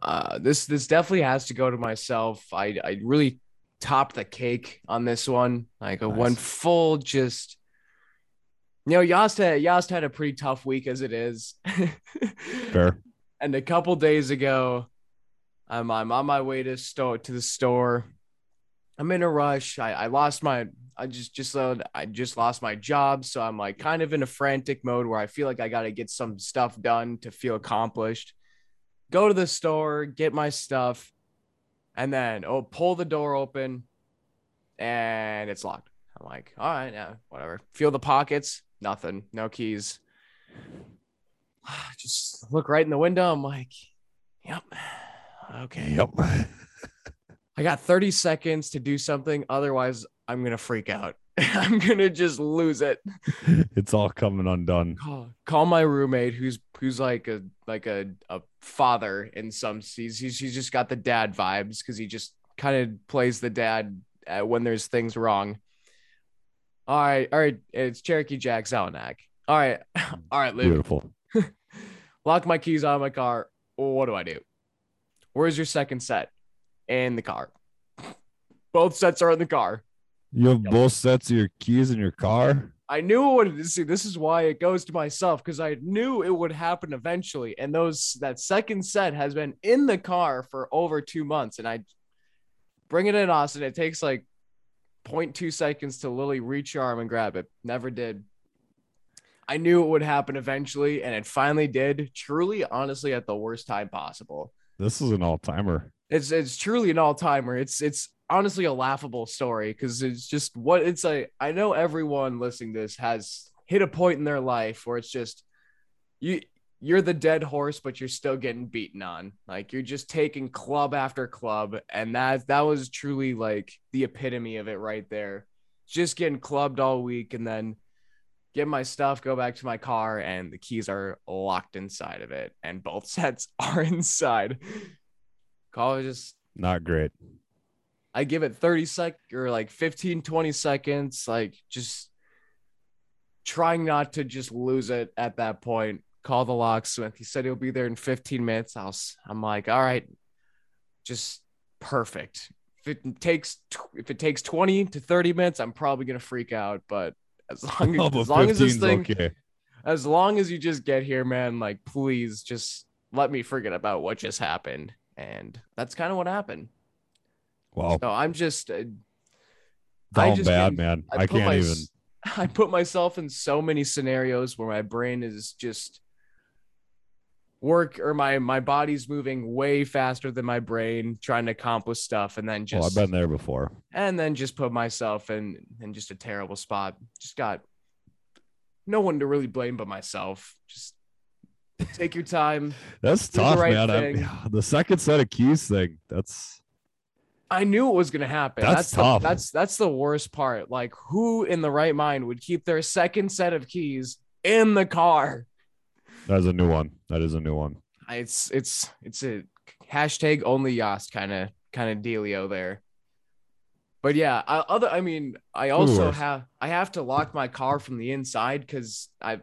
uh, this this definitely has to go to myself. I I really topped the cake on this one. Like I went full just. You know, Yost had Yost had a pretty tough week as it is. Fair. And a couple days ago, I'm I'm on my way to store to the store. I'm in a rush. I, I lost my I just just uh, I just lost my job, so I'm like kind of in a frantic mode where I feel like I got to get some stuff done to feel accomplished. Go to the store, get my stuff, and then oh, pull the door open, and it's locked. I'm like, all right, yeah, whatever. Feel the pockets, nothing, no keys. Just look right in the window. I'm like, yep, okay. Yep. I got 30 seconds to do something. Otherwise, I'm gonna freak out. I'm gonna just lose it. it's all coming undone. Call, call my roommate, who's who's like a like a, a father in some he's he's, he's just got the dad vibes because he just kind of plays the dad uh, when there's things wrong. All right, all right, it's Cherokee Jack Zelenak. All right, all right, Luke. Beautiful. Lock my keys out of my car. What do I do? Where's your second set? In the car. Both sets are in the car. You have Yep. both sets of your keys in your car. I knew it would see. This is why it goes to myself because I knew it would happen eventually. And those that second set has been in the car for over two months, and I bring it in Austin. It takes like 0.2 seconds to Lily reach your arm and grab it. Never did. I knew it would happen eventually, and it finally did. Truly, honestly, at the worst time possible. This is an all timer. It's it's truly an all timer. It's it's honestly a laughable story because it's just what it's like. I know everyone listening to this has hit a point in their life where it's just you you're the dead horse, but you're still getting beaten on. Like you're just taking club after club, and that that was truly like the epitome of it right there. Just getting clubbed all week, and then get my stuff, go back to my car, and the keys are locked inside of it, and both sets are inside. Call it just Not great. I give it 30 sec or like 15, 20 seconds, like just trying not to just lose it at that point. Call the locksmith. He said he'll be there in 15 minutes. I was, I'm like, all right, just perfect. If it takes if it takes 20 to 30 minutes, I'm probably gonna freak out. But as long as, Oh, as long as this thing, okay. as long as you just get here, man, like please just let me forget about what just happened. And that's kind of what happened. Wow, So I'm just, uh, I down just bad, man. I, I, can't my- even. I put myself in so many scenarios where my brain is just work or my my body's moving way faster than my brain trying to accomplish stuff and then Oh, just I've been there before. and then just put myself in in just a terrible spot. Just got no one to really blame but myself. Just take your time. That's Do the tough, right man. The second set of keys thing. That's I knew it was gonna happen. That's the- tough. that's that's the worst part. Like who in the right mind would keep their second set of keys in the car? That's a new one. That is a new one. It's it's it's a hashtag only Yost kind of kind of dealio there. But yeah, I, other I mean, I also have I have to lock my car from the inside because I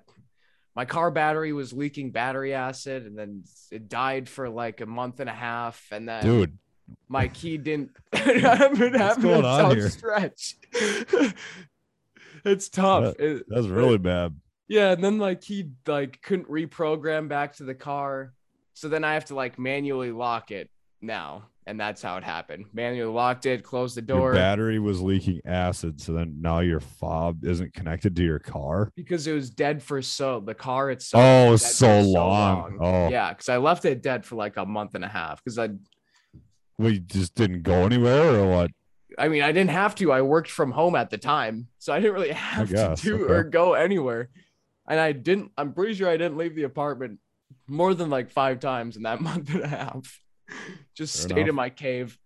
my car battery was leaking battery acid and then it died for like a month and a half and then Dude, my key didn't I've been having going on stretch. it's tough. That's really bad. Yeah, and then like he like couldn't reprogram back to the car. So then I have to like manually lock it now. And that's how it happened. Manually locked it, closed the Your door battery was leaking acid, so then now your fob isn't connected to your car. because it was dead for so the car itself. Oh, was dead so long. Oh, Yeah, because I left it dead for like a month and a half. Because I we just didn't go anywhere, or what? I mean I didn't have to. I worked from home at the time. So I didn't really have guess, to do okay. or go anywhere. And I didn't I'm pretty sure I didn't leave the apartment more than like five times in that month and a half. Just Fair stayed in my cave.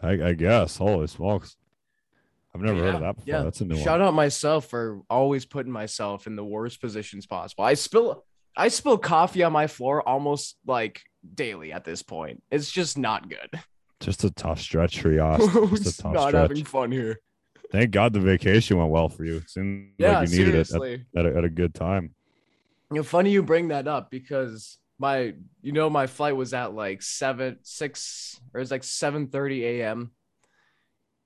I, I guess. Holy smokes! I've never heard of that before. That's a new Shout one. out myself for always putting myself in the worst positions possible. I spill I spill coffee on my floor almost like daily at this point. It's just not good. Just a tough stretch for. Just Just a tough not stretch. having fun here. Thank God the vacation went well for you. It seemed Yeah, like you needed it seriously. at, at, a, at a good time. You know, funny you bring that up because my, you know, my flight was at like seven, six, or it's like seven thirty a.m.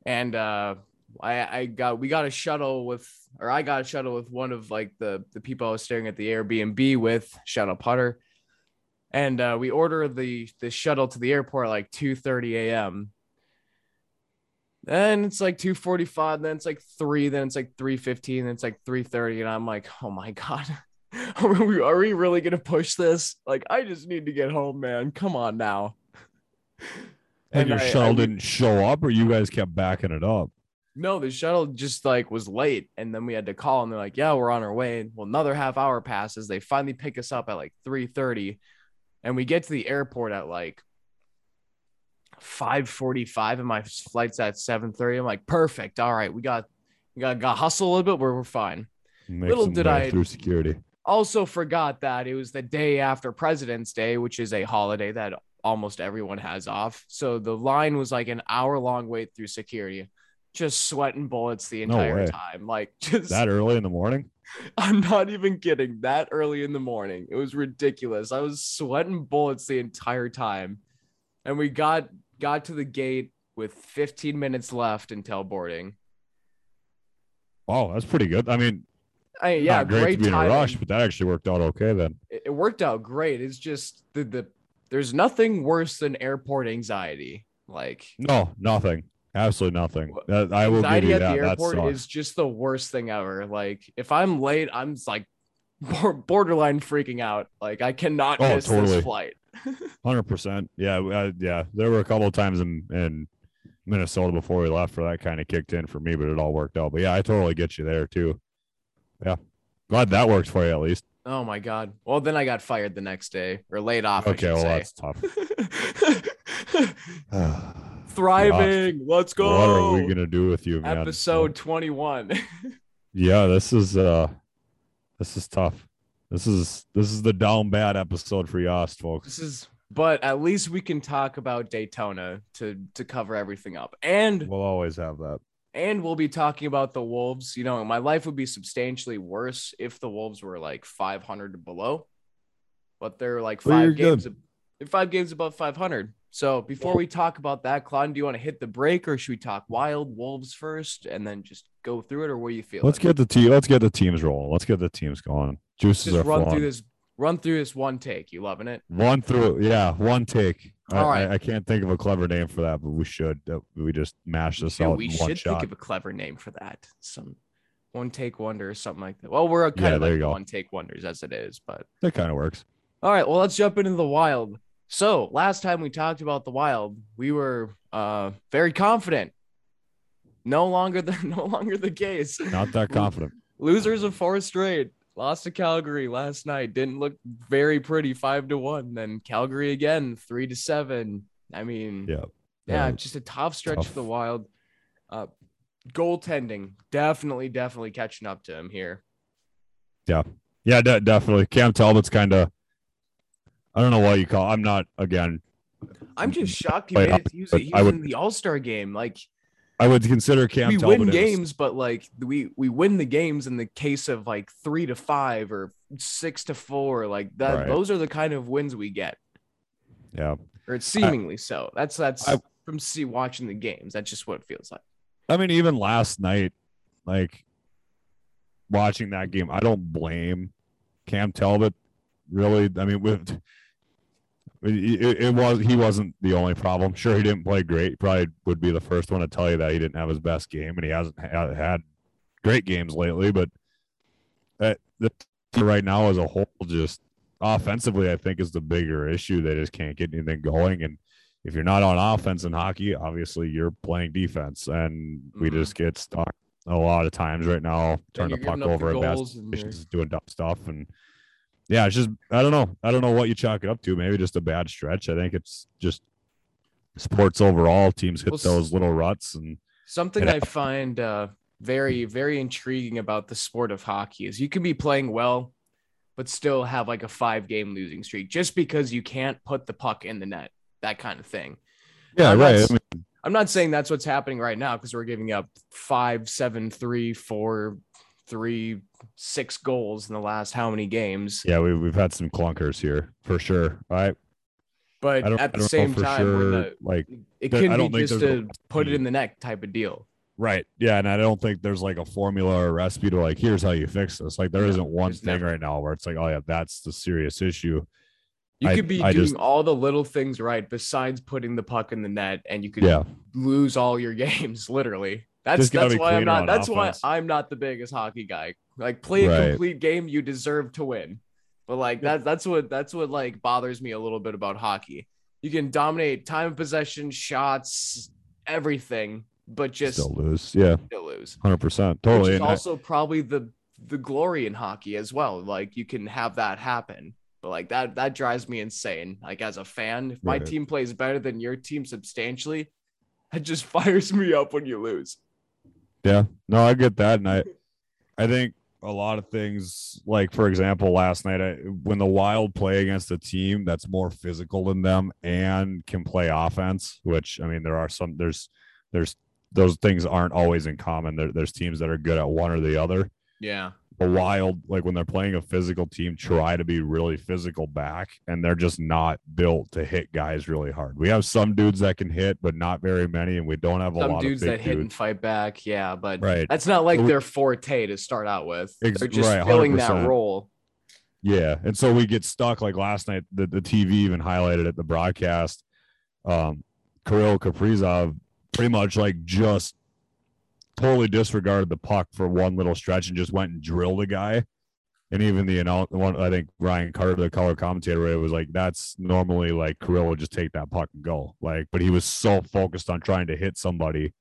And uh, I, I got, we got a shuttle with, or I got a shuttle with one of like the the people I was staring at the Airbnb with. Shout out Putter. And uh, we ordered the the shuttle to the airport at like two thirty a.m. Then it's like 2:45, then it's like 3, then it's like 3:15, then it's like 3:30 and I'm like, "Oh my god. Are we, are we really going to push this? Like I just need to get home, man. Come on now." And, your I- shuttle I- didn't show up, or you guys kept backing it up. No, the shuttle just like was late and then we had to call and they're like, "Yeah, we're on our way." And, Well, another half hour passes. They finally pick us up at like 3:30 and we get to the airport at like 5:45 and my flight's at 7:30. I'm like, "Perfect. All right, we got we got got hustle a little bit, we're, we're fine." Make Little did I- through security. Also forgot that it was the day after President's Day, which is a holiday that almost everyone has off. So the line was like an hour long wait through security. Just sweating bullets the entire way. time. Like just That early in the morning? I'm not even kidding. That early in the morning. It was ridiculous. I was sweating bullets the entire time. And we got got to the gate with 15 minutes left until boarding. Wow, that's pretty good. I mean, I yeah, great, great to be in a rush, but that actually worked out okay then. it, it worked out great. It's just the, the there's nothing worse than airport anxiety. Like No, nothing. Absolutely nothing. That, I will give anxiety you at that. the airport is just the worst thing ever. Like if I'm late, I'm like borderline freaking out. Like I cannot Oh, miss totally. this flight. Hundred percent. Yeah, uh, yeah. There were a couple of times in in Minnesota before we left where that kind of kicked in for me, but it all worked out. But yeah, I totally get you there too. Yeah, glad that worked for you at least. Oh my god. Well, then I got fired the next day or laid off. Okay, well say. that's tough. Thriving. Let's go. What are we gonna do with you, man? Episode 21. Yeah, this is uh, this is tough. This is this is the down bad episode for Yost, folks. this is but at least we can talk about Daytona to to cover everything up. And We'll always have that. and we'll be talking about the Wolves. You know, my life would be substantially worse if the Wolves were like 500 below. but they're like Well, five games. They're five games above 500. So before we talk about that, Claude, do you want to hit the break or should we talk Wild Wolves first and then just go through it, or what do you feel? Let's get the team. Let's get the teams rolling. Let's get the teams going. Juices just are run flowing. through this. Run through this one take. You loving it? One through, yeah, one take. I, All right. I, I can't think of a clever name for that, but we should. We just mash this Dude, out we in one should shot. think of a clever name for that. Some one take wonder or something like that. Well, we're a kind Yeah, of there like you go. one take wonders as it is, but that kind of works. all right. Well, let's jump into the wild. So last time we talked about the wild, we were uh very confident. No longer the no longer the case. Not that confident. Losers of four straight. Lost to Calgary last night. Didn't look very pretty. Five to one. Then Calgary again, three to seven. I mean, Yeah. yeah, Yeah. just a tough stretch Tough. for the Wild. Uh, goaltending definitely, definitely catching up to him here. Yeah, de- definitely. Cam Talbot's kind of. I don't know why you call. I'm not again. I'm just mm-hmm. shocked he made it. He was, but he was would- in the All Star game. Like I would consider Cam we Talbot win games, but like we we win the games in the case of like three to five or six to four. Like that. Right. Those are the kind of wins we get, Yeah, or it's seemingly so. That's that's I- from see watching the games. That's just what it feels like. I mean, even last night, like watching that game, I don't blame Cam Talbot. Really, I mean, with it, it, it was he wasn't the only problem. Sure, he didn't play great. He probably would be the first one to tell you that he didn't have his best game, and he hasn't had, had great games lately. But the team right now as a whole, just offensively, I think is the bigger issue. They just can't get anything going, and if you're not on offense in hockey, obviously you're playing defense, and we Mhm. just get stuck a lot of times right now, turn the puck giving up the over at bad goals and you're- doing dumb stuff, and yeah, it's just I don't know, I don't know what you chalk it up to. Maybe just a bad stretch. I think it's just sports overall. Teams hit Well, those little ruts, and Something. I find uh, very, very intriguing about the sport of hockey is you can be playing well, but still have like a five game losing streak just because you can't put the puck in the net, that kind of thing. yeah, I'm not right. mean, I'm not saying that's what's happening right now because we're giving up five, seven, three, four, three, six goals in the last how many games. yeah, we we've had some clunkers here for sure. I But I at the same time, sure. the, like it can don't be just a put it in the neck type of deal. Right. Yeah. And I don't think there's like a formula or a recipe to like, here's how you fix this. Like, there No, not one thing never. right now where it's like, oh, yeah, that's the serious issue. You I- could be I doing just- all the little things right besides putting the puck in the net, and you could Yeah. lose all your games. Literally, that's that's why I'm not. That's why. I'm not the biggest hockey guy. Like play a Right. complete game, you deserve to win. But like that, that's what that's what like bothers me a little bit about hockey. You can dominate time of possession, shots, everything, but just Still lose. Yeah. still lose. 100%. Totally. Which is And I- also probably the the glory in hockey as well. Like you can have that happen. But like that that drives me insane. Like as a fan, if my Right. team plays better than your team substantially, it just fires me up when you lose. Yeah, no, I get that, and I, I think a lot of things, like for example, last night, I, when the Wild play against a team that's more physical than them and can play offense, which I mean, there are some, there's, there's those things aren't always in common. There, there's teams that are good at one or the other. Yeah. The Wild, like when they're playing a physical team, try to be really physical back, and they're just not built to hit guys really hard. We have some dudes that can hit, but not very many, and we don't have a Some lot dudes of that hit and fight back. Yeah, but Right. that's not like So their forte to start out with. Ex- They're just right, filling that role. Yeah, and so we get stuck. Like last night, the, the TV even highlighted at the broadcast. Um, Kirill Kaprizov pretty much like just totally disregarded the puck for one little stretch and just went and drilled a guy. And even the one, I think Ryan Carter, the color commentator, it was like that's normally like Kirill would just take that puck and go. Like, but he was so focused on trying to hit somebody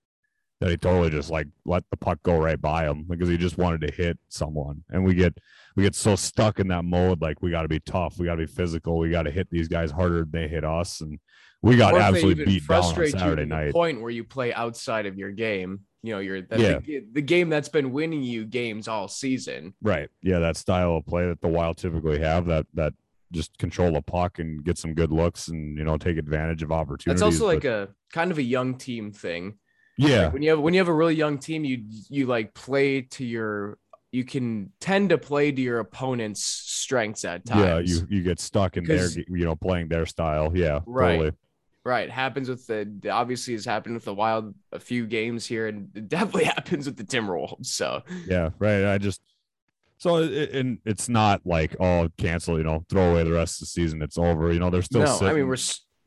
that he totally just like let the puck go right by him because he just wanted to hit someone. And we get we get so stuck in that mode, like we got to be tough, we got to be physical, we got to hit these guys harder than they hit us, and we got Or if they absolutely beat down on Saturday to the night. point where you play outside of your game. You know, you're Yeah. the, the game that's been winning you games all season. Right? Yeah, that style of play that the Wild typically have that that just control the puck and get some good looks and you know take advantage of opportunities. That's also like a kind of a young team thing. yeah, Like when you have when you have a really young team, you you like play to your you can tend to play to your opponent's strengths at times. Yeah, you you get stuck in their you know playing their style. Yeah, Right. totally. Right. Happens with the obviously has happened with the Wild a few games here, and it definitely happens with the Timberwolves. So Yeah, right. I just so it, and it's not like oh cancel, you know, throw away the rest of the season. It's over. You know, they're still no, sitting I mean we're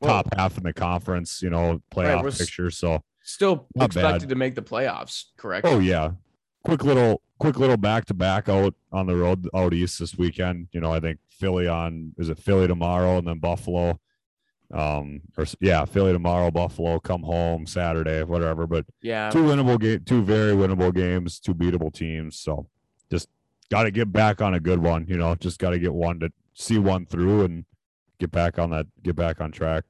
well, top half in the conference. You know, playoff we're picture. So still expected bad. to make the playoffs. Correct. oh yeah, quick little quick little back to back out on the road out east this weekend. You know, I think Philly on is it Philly tomorrow and then Buffalo. Um, or yeah, Philly tomorrow, Buffalo come home Saturday, whatever. But yeah. two winnable game, two very winnable games, two beatable teams. So just got to get back on a good one. You know, just got to get one to see one through and get back on that, get back on track.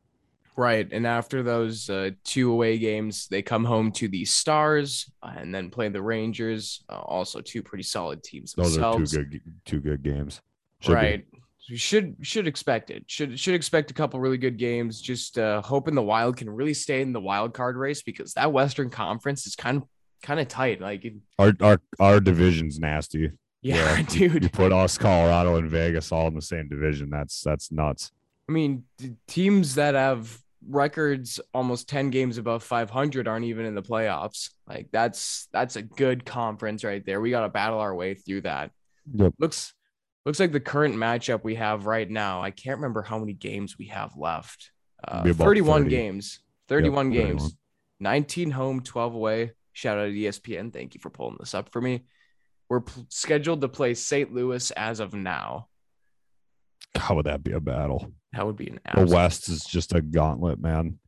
Right. And after those uh, two away games, they come home to the Stars uh, and then play the Rangers. Uh, also, two pretty solid teams Those are two good, two good games. Should right. So you should should expect it. Should should expect a couple really good games. Just uh, hoping the Wild can really stay in the wild card race because that Western Conference is kind of kind of tight. Like, it- Our our our division's nasty. yeah, you- dude. You put us, Colorado, and Vegas all in the same division. That's that's nuts. I mean, teams that have records almost 10 games above 500 aren't even in the playoffs. Like that's that's a good conference right there. We got to battle our way through that. Yep. Looks looks like the current matchup we have right now. I can't remember how many games we have left. Uh, 31 30. games. 31 Yep, games. 31. 19 home, 12 away. Shout out to ESPN. Thank you for pulling this up for me. We're p- scheduled to play St. Louis as of now. How would that be a battle? That would be an The West is just a gauntlet, man.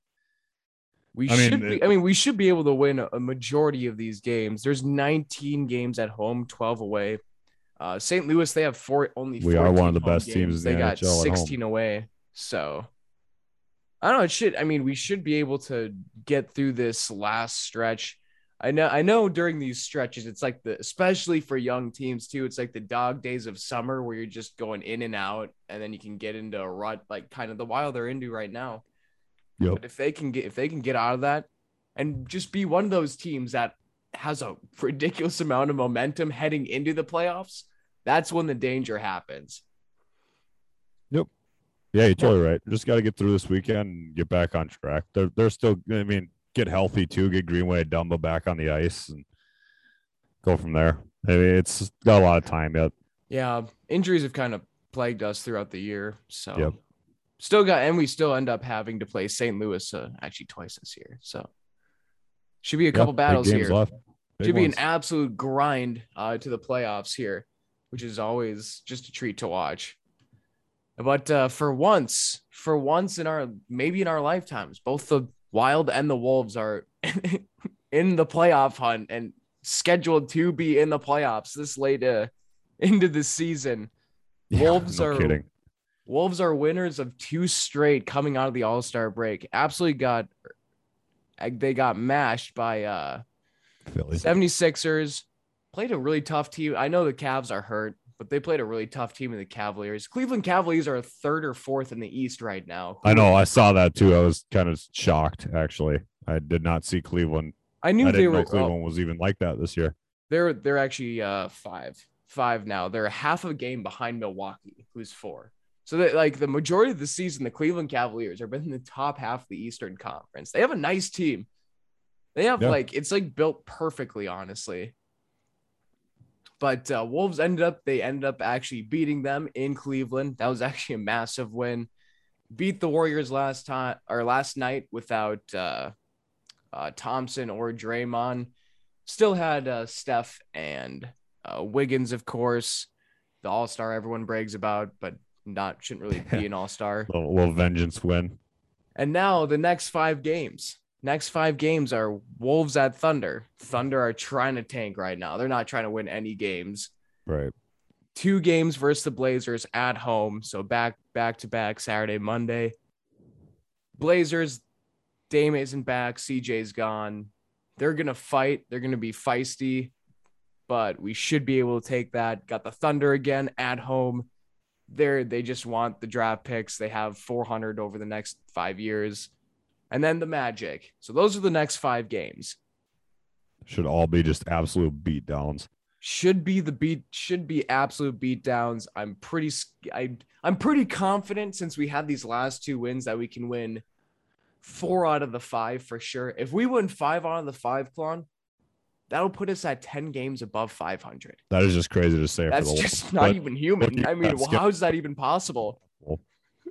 We I mean, should be, it- I mean, we should be able to win a, a majority of these games. There's 19 games at home, 12 away. Uh, St. Louis, they have four only. We are one of the best teams in They the got NHL at 16 away. So I don't know. It should. I mean, we should be able to get through this last stretch. I know. I know. During these stretches, it's like the, especially for young teams too. It's like the dog days of summer where you're just going in and out, and then you can get into a rut, like kind of the wild they're into right now. Yep. But if they can get if they can get out of that and just be one of those teams that has a ridiculous amount of momentum heading into the playoffs, that's when the danger happens. Yep. Yeah, you're totally right. Just got to get through this weekend and get back on track. They're they're still. I mean, get healthy too. Get Greenway, Dumba back on the ice and go from there. I mean, it's got a lot of time yet. Yeah, injuries have kind of plagued us throughout the year. So Yep. still got and we still end up having to play St. Louis uh, actually twice this year. So should be a Yeah, couple big battles here. left. Big should be an absolute grind uh, to the playoffs here, which is always just a treat to watch. But uh, for once, for once in our maybe in our lifetimes, both the Wild and the Wolves are in the playoff hunt and scheduled to be in the playoffs this late uh, into the season. Yeah, Wolves no are kidding. Wolves are winners of two straight coming out of the All Star break. Absolutely got they got mashed by uh Philly. 76ers played a really tough team. I know the Cavs are hurt, but they played a really tough team in the Cavaliers. Cleveland Cavaliers are third or fourth in the East right now. I know. I saw that too. I was kind of shocked actually. I did not see Cleveland. I knew I they were. know Cleveland was even like that this year. they're they're actually uh five five now. They're half a game behind Milwaukee, who's four. So that like the majority of the season, the Cleveland Cavaliers are in the top half of the Eastern Conference. They have a nice team. They have Yeah. like it's like built perfectly, honestly. But uh, Wolves ended up they ended up actually beating them in Cleveland. That was actually a massive win. Beat the Warriors last time or last night without uh, uh, Thompson or Draymond. Still had uh, Steph and uh, Wiggins, of course, the All Star everyone brags about, but not shouldn't really be an All Star. little, little vengeance win. And now the next five games. Next five games are Wolves at Thunder. Thunder are trying to tank right now. They're not trying to win any games. Right. Two games versus the Blazers at home. So back back to back Saturday, Monday. Blazers, Dame isn't back. CJ's gone. They're gonna fight. They're gonna be feisty, but we should be able to take that. Got the Thunder again at home. They're they just want the draft picks. They have 400 over the next five years, and then the Magic. So those are the next five games. Should all be just absolute beatdowns. should be the beat should be absolute beat downs. I'm pretty I I'm pretty confident since we had these last two wins that we can win four out of the five for sure. If we win five out of the five, Klon, that'll put us at 10 games above 500. That is just crazy to say. That's just not even human. I mean, well, how is that even possible?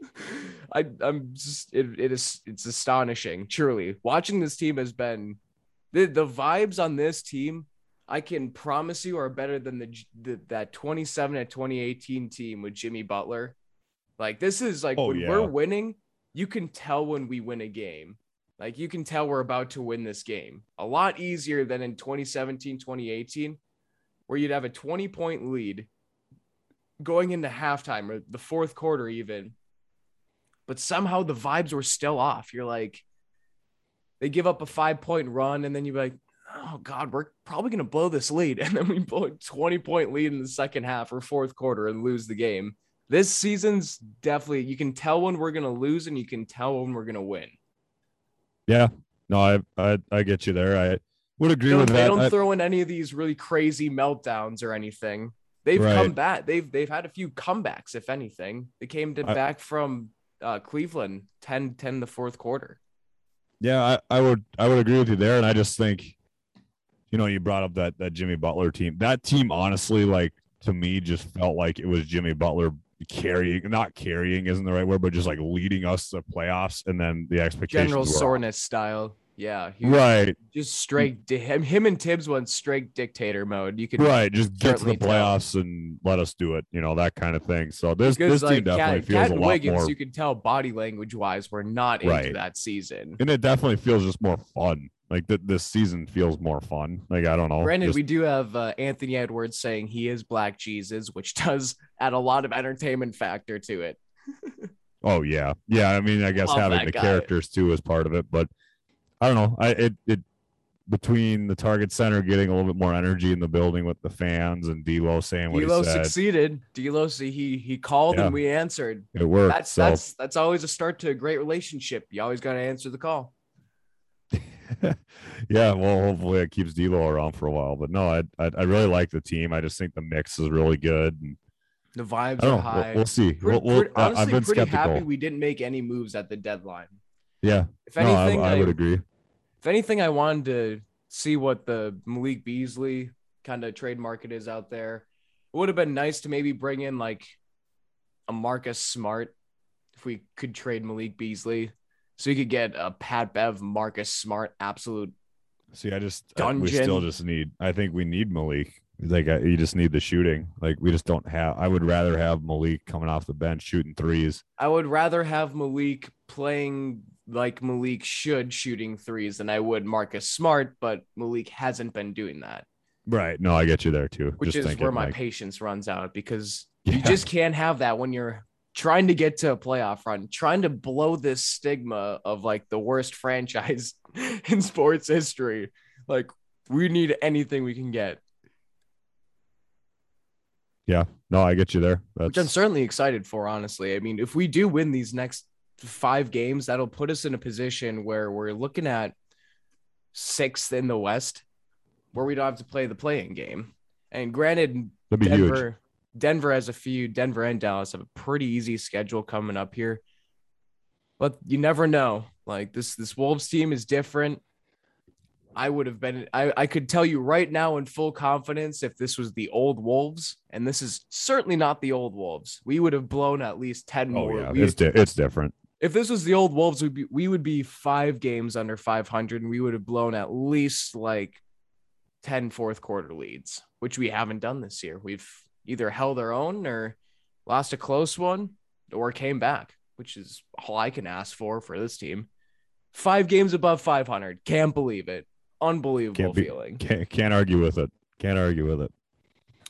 I, I'm just it, it is it's astonishing. Truly, watching this team has been the the vibes on this team. I can promise you are better than the, the that 27 at 2018 team with Jimmy Butler. Like this is like Oh, when yeah. we're winning, you can tell when we win a game. Like you can tell we're about to win this game. A lot easier than in 2017, 2018, where you'd have a 20 point lead going into halftime or the fourth quarter, even. But somehow the vibes were still off. You're like, they give up a five point run, and then you're like, oh God, we're probably going to blow this lead. And then we blow a 20 point lead in the second half or fourth quarter and lose the game. This season's definitely, you can tell when we're going to lose and you can tell when we're going to win. Yeah. No, I, I I get you there. I would agree with they that. They don't I- throw in any of these really crazy meltdowns or anything. They've Right. come back. They've they've had a few comebacks, if anything. They came to I- back from uh, Cleveland 10 10 the fourth quarter. Yeah, I, I would I would agree with you there, and I just think, you know, you brought up that that Jimmy Butler team. That team, honestly, like to me, just felt like it was Jimmy Butler carrying, not carrying isn't the right word, but just like leading us to playoffs, and then the expectations. General off. soreness style. Yeah. Right, Just straight di- him, him and Thibs went straight dictator mode. You could right. Just get to the certainly tell. playoffs and let us do it. You know that kind of thing. So this because this team definitely Cat, feels Cat a lot Wiggins, more, you can tell body language wise, we're not into that season. and it definitely feels just more fun. Like th- this season feels more fun. Like I don't know. Granted, just- we do have uh, Anthony Edwards saying he is Black Jesus, which does add a lot of entertainment factor to it. Oh yeah, yeah. I mean, I guess Love having the guy. characters too is part of it, but I don't know. I it it between the Target Center getting a little bit more energy in the building with the fans and D'Lo saying what D'Lo he said, succeeded. D'Lo, see, he he called Yeah. and we answered. it worked. That's so that's that's always a start to a great relationship. You always got to answer the call. yeah, well, hopefully it keeps D'Lo around for a while. But no, I, I I really like the team. I just think the mix is really good. And The vibes are high. We'll, we'll see. Pretty- We'll, we'll, pretty- I- honestly, I've been pretty skeptical. happy we didn't make any moves at the deadline. yeah, If no, I, I would agree. If anything, I wanted to see what the Malik Beasley kind of trade market is out there. It would have been nice to maybe bring in like a Marcus Smart if we could trade Malik Beasley. So you could get a Pat Bev, Marcus Smart, absolute. See, I just I- we still just need. I think we need Malik. Like I, you just need the shooting. Like we just don't have. I would rather have Malik coming off the bench shooting threes. I would rather have Malik playing like Malik should shooting threes than I would Marcus Smart, but Malik hasn't been doing that. Right. No, I get you there too. which just is where my like, patience runs out because Yeah. you just can't have that when you're trying to get to a playoff run, trying to blow this stigma of like the worst franchise in sports history. Like we need anything we can get, Yeah. No, I get you there. which I'm certainly excited for. Honestly, I mean, if we do win these next five games, that'll put us in a position where we're looking at sixth in the West, where we don't have to play the playing game. And granted, huge. Denver, Denver has a few. Denver and Dallas have a pretty easy schedule coming up here, but you never know. Like this, this Wolves team is different. I would have been. I, I could tell you right now in full confidence if this was the old Wolves, and this is certainly not the old Wolves. We would have blown at least ten Oh more. yeah, We- it's di- it's different. If this was the old Wolves, we'd be we would be five games under 500, and we would have blown at least like 10 fourth quarter leads, which we haven't done this year. We've either held our own or lost a close one or came back, which is all I can ask for for this team. Five games above 500. Can't believe it. Unbelievable Can't be- feeling. Can't can't argue with it. Can't argue with it.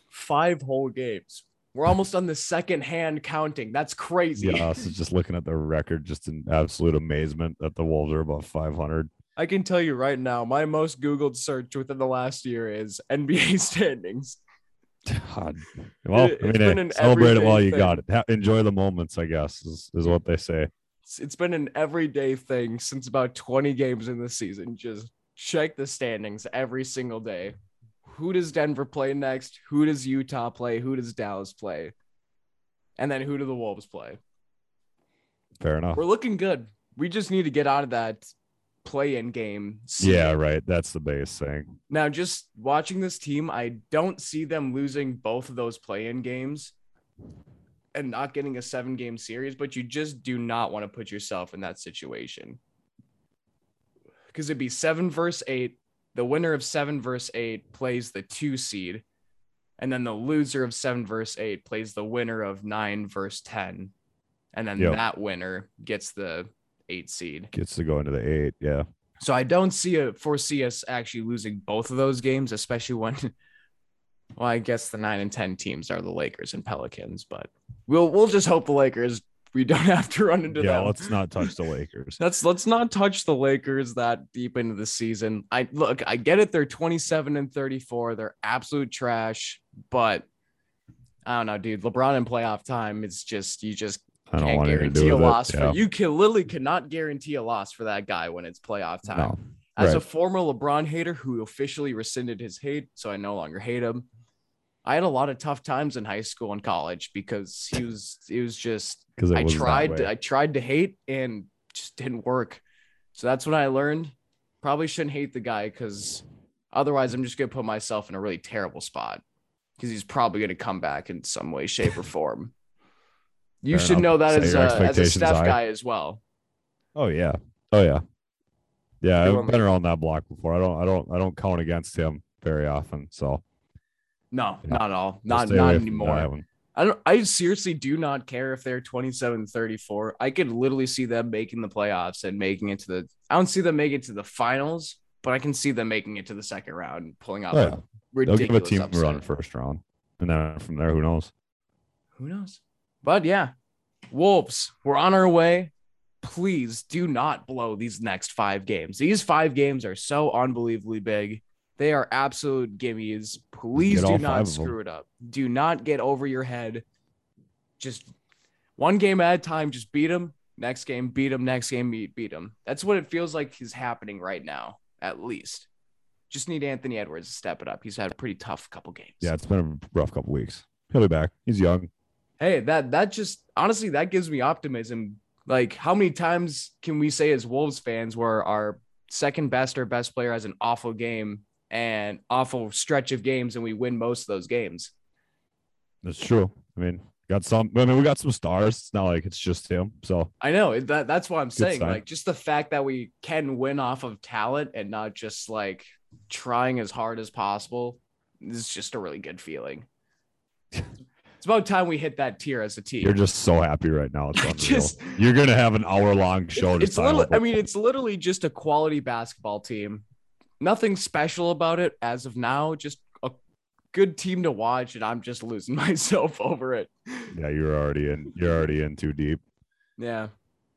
Five whole games. We're almost on the second hand counting. That's crazy. Yeah, so just looking at the record, just in absolute amazement that the Wolves are above 500. I can tell you right now, my most Googled search within the last year is NBA standings. God. Well, It- I it's mean, been hey, an celebrate it while you got it. Ha- enjoy the moments, I guess, is, is what they say. It's, it's been an everyday thing since about 20 games in the season. Just check the standings every single day. Who does Denver play next? Who does Utah play? Who does Dallas play? And then who do the Wolves play? Fair enough. We're looking good. We just need to get out of that play in game. Yeah, right. That's the base thing. Now, just watching this team, I don't see them losing both of those play in games and not getting a seven game series, but you just do not want to put yourself in that situation. Because it'd be seven versus eight. The winner of seven verse eight plays the two seed. And then the loser of seven verse eight plays the winner of nine verse 10. And then Yep. that winner gets the eight seed. Gets to go into the eight. Yeah. So I don't see a foresee us actually losing both of those games, especially when well, I guess the nine and ten teams are the Lakers and Pelicans, but we'll we'll just hope the Lakers we don't have to run into yeah. them. Let's not touch the Lakers. Let's let's not touch the Lakers that deep into the season. I look, I get it, they're 27 and 34. They're absolute trash, but I don't know, dude. LeBron in playoff time, it's just you just I don't can't want anything to guarantee a loss it. for Yeah. you can literally cannot guarantee a loss for that guy when it's playoff time. No. As a former LeBron hater who officially rescinded his hate, so I no longer hate him. I had a lot of tough times in high school and college because he was he was just Because I tried I tried to hate and just didn't work. So that's when I learned probably shouldn't hate the guy because otherwise I'm just gonna put myself in a really terrible spot because he's probably gonna come back in some way, shape, or form. You Fair should enough. know that Set as a, as a Steph high. guy as well. Oh yeah. Oh yeah. Yeah, I've been around that block before. I don't I don't I don't count against him very often. So No, Yeah. not at all. Not not anymore. I don't I seriously do not care if they're 27 34. I could literally see them making the playoffs and making it to the I don't see them making it to the finals, but I can see them making it to the second round and pulling out yeah. They'll give a team upset. a run first round. And then from there, who knows? Who knows? But yeah, Wolves, we're on our way. Please do not blow these next five games. These five games are so unbelievably big. They are absolute gimmies. Please do not screw it up. Do not get over your head. Just one game at a time. Just beat them. Next game, beat them. Next game, beat beat them. That's what it feels like is happening right now. At least, just need Anthony Edwards to step it up. He's had a pretty tough couple games. Yeah, it's been a rough couple weeks. He'll be back. He's young. hey that that just honestly that gives me optimism like how many times can we say as wolves fans where our second best or best player has an awful game and awful stretch of games and we win most of those games That's true. I mean, got some. I mean, we got some stars. It's not like it's just him. So i know that that's what i'm saying sign. like just the fact that we can win off of talent and not just like trying as hard as possible is just a really good feeling it's about time we hit that tier as a team you're just so happy right now. It's just you're gonna have an hour long show. It's, to it's little. I mean, it's literally just a quality basketball team. Nothing special about it as of now. Just a good team to watch, and I'm just losing myself over it. yeah. You're already in. You're already in too deep. Yeah,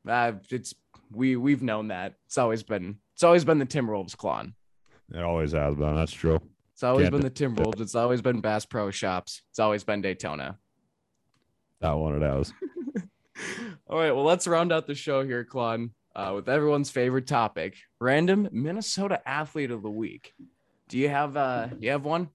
uh, it's we we've known that. It's always been it's always been the Timberwolves clan. It always has been. That's true. It's always Can't been the Timberwolves. It's always been Bass Pro Shops. It's always been Daytona. That one it has. All right, well, let's round out the show here, Klon, uh, with everyone's favorite topic: random Minnesota athlete of the week. Do you have uh, do you have one?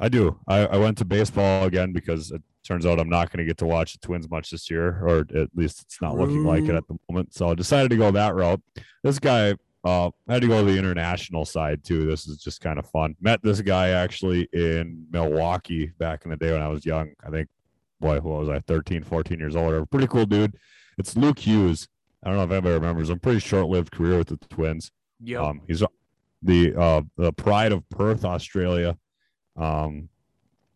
I do. I, I went to baseball again because it turns out I'm not going to get to watch the Twins much this year, or at least it's not looking like it at the moment. So I decided to go that route. This guy, uh, I had to go to the international side too. This is just kind of fun. Met this guy actually in Milwaukee back in the day when I was young. I think, boy, what was I, 13, 14 years old? Pretty cool dude. It's Luke Hughes. I don't know if anybody remembers him. Pretty short-lived career with the Twins. Yeah, Um, he's the uh, the pride of Perth, Australia. Um,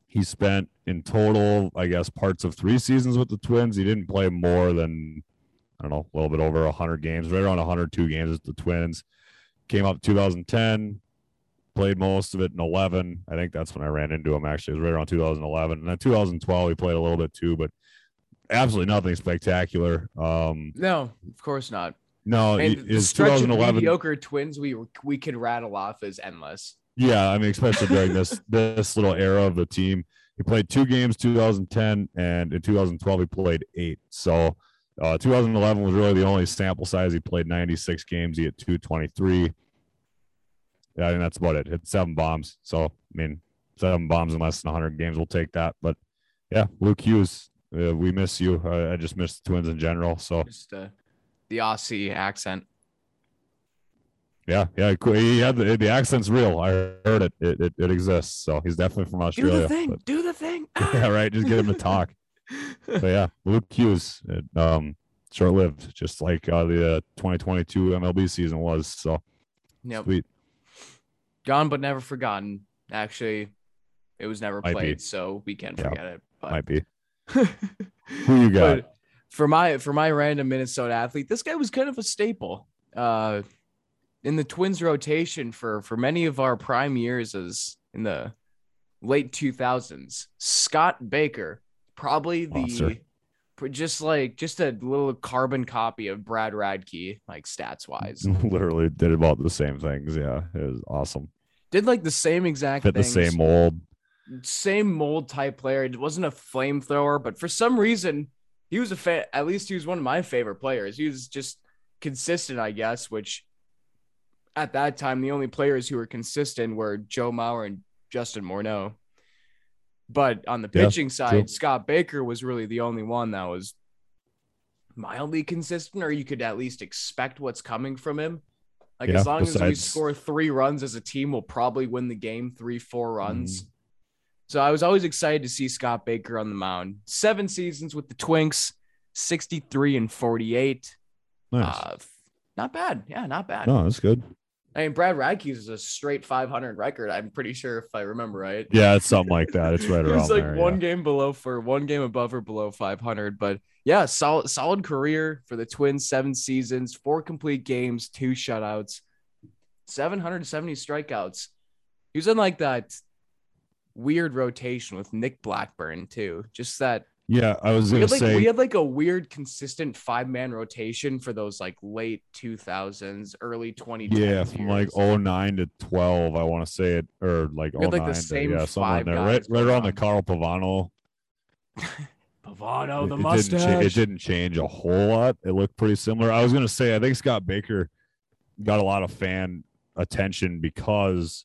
he spent in total, I guess, parts of three seasons with the Twins. He didn't play more than I don't know, a little bit over 100 games, right around 102 games with the Twins. Came up 2010, played most of it in 11. I think that's when I ran into him. Actually, it was right around 2011, and then 2012 he played a little bit too, but absolutely nothing spectacular. Um, no, of course not. no, And the stretch of 2011. mediocre Twins we we could rattle off is endless. Yeah, I mean, especially during this this little era of the team, he played two games 2010, and in 2012 he played eight. So, uh, 2011 was really the only sample size. He played 96 games. He had 223. I mean, that's about it. Hit seven bombs. So, I mean, seven bombs in less than 100 games, we'll take that. But yeah, Luke Hughes, uh, we miss you. I, I just miss the Twins in general. So, Just uh, the Aussie accent. yeah, yeah. He had the, the accent's real. I heard it. It, it. it exists. So, he's definitely from Australia. Do Australia. the thing. but- Do the thing. yeah, right. Just get him to talk. but yeah, Luke Hughes, it, um, short lived, just like uh, the uh, 2022 MLB season was. So, Yep. sweet. Gone but never forgotten. Actually, it was never Might be. played, so we can Yeah, forget it. But Might be. Who you got? But for my for my random Minnesota athlete, this guy was kind of a staple uh, in the Twins rotation for for many of our prime years as in the late 2000s. Scott Baker, probably the Monster. just like just a little carbon copy of Brad Radke, like stats wise. Literally did about the same things. Yeah, it was awesome. Did like the same exact Fit the same mold. Same mold type player. It wasn't a flamethrower, but for some reason, he was a fan. at least he was one of my favorite players. He was just consistent, I guess, which at that time the only players who were consistent were Joe Mauer and Justin Morneau. But on the Yeah, pitching side, true. Scott Baker was really the only one that was mildly consistent, or you could at least expect what's coming from him. Like Yeah, as long as we score three runs as a team, we'll probably win the game three, four runs. Mm-hmm. So I was always excited to see Scott Baker on the mound. Seven seasons with the Twinks, 63 and 48. Nice. Uh, not bad. Yeah, not bad. no, that's good. I mean, Brad Radke's is a straight 500 record. I'm pretty sure if I remember right. Yeah, it's something like that. It's right around was like there. one yeah. game below for one game above or below 500. But yeah, solid solid career for the Twins. Seven seasons, four complete games, two shutouts, 770 strikeouts. He was in like that weird rotation with Nick Blackburn too. Just that Yeah, I was we gonna had like say. we had like a weird consistent five man rotation for those like late 2000s, early 2010s. yeah, from like years. 09 to 12, I want to say it, or like We had, like, 09 the to, same yeah, somewhere five in there, right, right around the. Carl Pavano. Pavano, the it, it didn't mustache. cha- it didn't change a whole lot. It looked pretty similar. I was gonna say, I think Scott Baker got a lot of fan attention because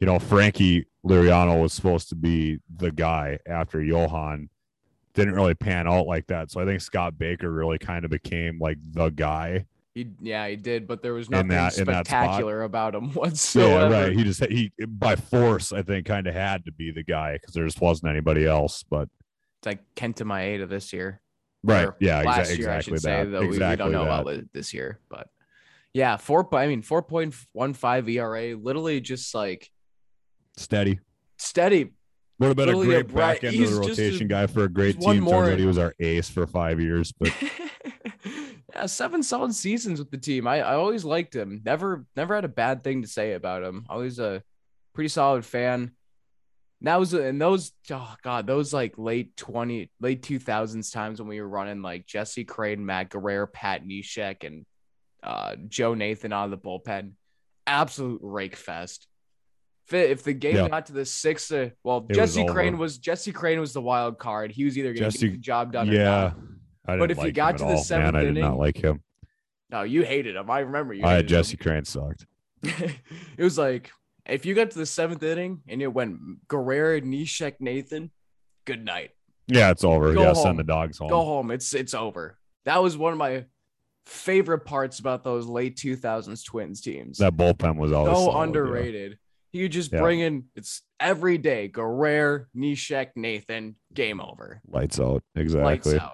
you know Frankie Liriano was supposed to be the guy after Johan. Didn't really pan out like that. So I think Scott Baker really kind of became like the guy. He, yeah, he did, but there was nothing that- in that spot. spectacular about him whatsoever. Yeah, right. He just he by force, I think, kind of had to be the guy because there just wasn't anybody else. But It's like Kenta Maeda this year. right, Or yeah, last exa- year, I should say, that. though we- exactly we don't know that. about this year, but yeah, four. I mean, four point one five ERA, literally just like Steady. steady. Would have been a Literally a great bright- back end of the just a- rotation guy for a great team. more- Turns out he was our ace for five years, but yeah, seven solid seasons with the team. I, I always liked him. Never never had a bad thing to say about him. Always a pretty solid fan. That was and those oh god those like late twenty late two thousands times when we were running like Jesse Crane, Matt Guerrier, Pat Neshek, and uh, Joe Nathan out of the bullpen. Absolute rake fest. If, if the game Yeah. got to the sixth, uh, well, It was Jesse Crane over. was Jesse Crane was the wild card. He was either going to Jesse- get the job done or yeah. not. I didn't But if you like got to the all. seventh man, I did not like him. No, you hated him. I remember you. I Jesse him. Crane sucked. it was like if you got to the seventh inning and it went Guerrier, Neshek, Nathan, good night. Yeah, it's over. Go yeah, home. send the dogs home. Go home. It's it's over. That was one of my favorite parts about those late 2000s Twins teams. That bullpen was always so solid, yeah. You just Yeah. bring in it's every day. Guerrier, Neshek, Nathan, game over. Lights out. Exactly. Lights out.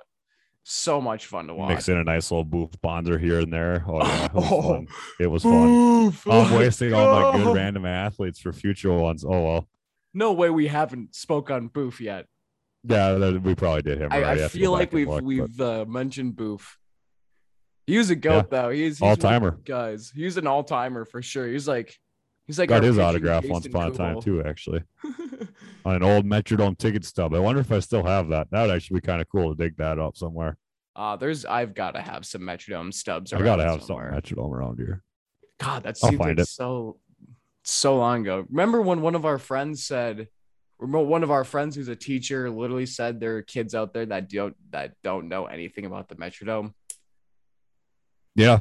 So much fun to watch. Mix in a nice little Boof Bonser here and there. Oh yeah, it was Oh. fun. It was fun. I'm wasting all my good random athletes for future ones. Oh well. No way we haven't spoke on Boof yet. Yeah, we probably did him. I, already. I go feel like we've look, we've uh, mentioned Boof. He was a goat though. He's, he's All-timer. the Guys, he's an all timer for sure. He's like he's like got his autograph once upon a time too, actually, on an old Metrodome ticket stub. I wonder if I still have that. That would actually be kind of cool to dig that up somewhere. Uh there's I've got to have some Metrodome stubs. Around. I gotta have somewhere. something Metrodome around here. God, that I'll seems like so so long ago. Remember when one of our friends said, remember one of our friends who's a teacher literally said there are kids out there that don't that don't know anything about the Metrodome. Yeah,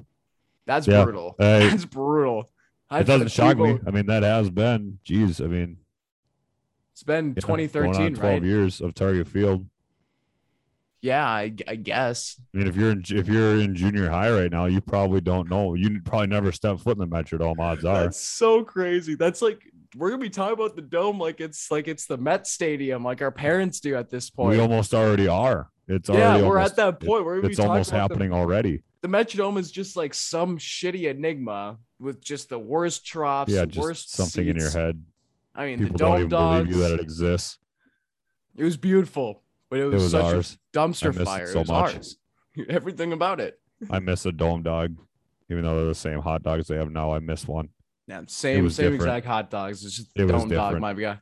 That's Yeah. brutal. I- That's brutal. It doesn't shock me. I mean, that has been, geez, I mean, it's been yeah, 2013, going on 12 right? years of Target Field. Yeah, I, I guess. I mean, if you're in, if you're in junior high right now, you probably don't know. You probably never step foot in the Metrodome. Odds are. That's so crazy. That's like we're gonna be talking about the dome like it's like it's the Met Stadium, like our parents do at this point. We almost already are. It's yeah, already we're almost, at that point. Gonna It's almost about the- happening already. The, Metrodome is just like some shitty enigma with just the worst troughs, Yeah, worst something in your head. I mean, People the don't dome even dogs. believe you that it exists. It was beautiful, but it It was, was such ours. a dumpster miss it fire. so it was much. ours. Everything about it. I miss a dome dog, even though they're the same hot dogs they have now. I miss one. Yeah, same same different. exact hot dogs. It's just It was dome dog, my guy.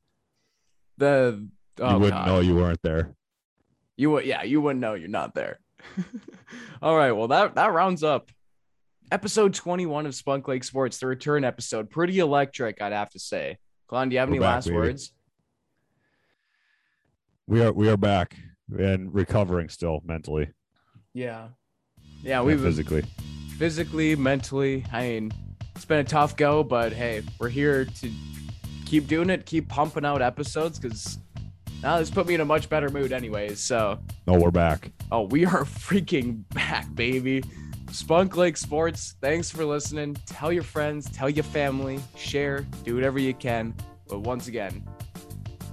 The oh, you wouldn't God. know you weren't there. You would, yeah, you wouldn't know you're not there. All right, well that that rounds up episode 21 of Spunk Lake Sports, the return episode. Pretty electric, I'd have to say. Glenn, do you have We're any back, last baby. words? We are we are back and recovering still mentally, Yeah, yeah, we've physically. physically, mentally. I mean, it's been a tough go, but hey, we're here to keep doing it, keep pumping out episodes because now this put me in a much better mood, anyways. So. No, we're back. Oh, we are freaking back, baby. Spunk Lake Sports, thanks for listening. Tell your friends, tell your family, share, do whatever you can. But once again,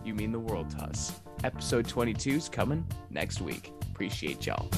you mean the world to us. Episode 22 is coming next week. Appreciate y'all.